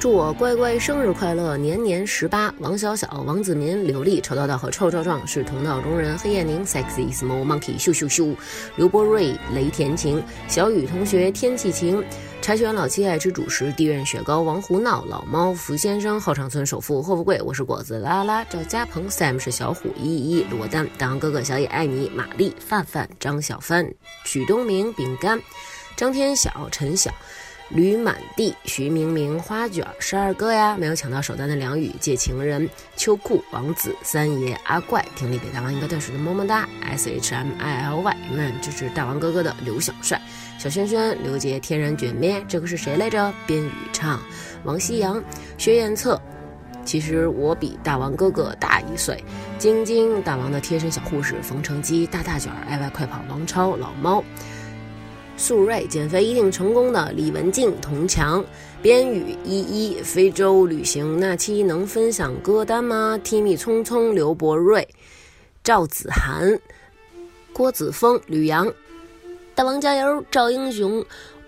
祝我乖乖生日快乐，年年十八。王小小、王子民、刘丽、丑道道和臭壮壮是同道中人。黑夜宁、sexy small monkey、咻咻咻。刘波瑞、雷田晴、小雨同学、天气晴。柴犬老七爱吃主食，地院雪糕。王胡闹、老猫、福先生、后场村首富霍富贵。我是果子拉拉。赵家鹏、Sam 是小虎。依依、罗丹、大王哥哥、小野爱你。玛丽、范范、张小帆、曲东明、饼干、张天晓、陈晓。驴满地，徐明明，花卷，十二哥呀，没有抢到首单的梁宇，借情人，秋裤，王子，三爷，阿怪，听力给大王一个断水的么么哒，S H M I L Y，永远支持大王哥哥的刘小帅，小轩轩，刘杰，天然卷面，这个是谁来着？边宇畅，王夕阳，薛彦策，其实我比大王哥哥大一岁，晶晶，大王的贴身小护士，冯成基，大大卷，爱外快跑，王超，老猫。素瑞减肥一定成功的李文静、童强、边宇依依、非洲旅行那期能分享歌单吗？Timmy 匆匆、刘博瑞、赵子涵、郭子峰、吕阳、大王加油、赵英雄、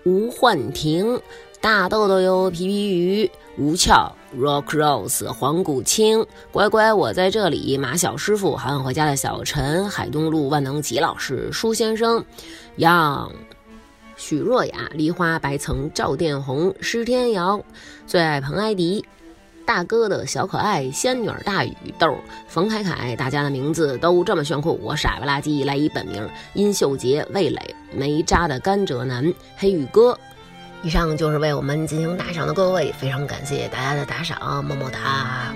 吴焕婷、大豆豆油、皮皮鱼、吴俏、Rock Rose、黄谷清、乖乖我在这里、马小师傅、好想回家的小陈、海东路万能吉老师、舒先生、Young。许若雅、梨花白层、赵殿红、施天瑶、最爱彭艾迪、大哥的小可爱、仙女大雨豆、冯凯凯，大家的名字都这么炫酷，我傻不拉几来一本名：殷秀杰、魏磊、没渣的甘蔗男、黑羽哥。以上就是为我们进行打赏的各位，非常感谢大家的打赏，么么哒。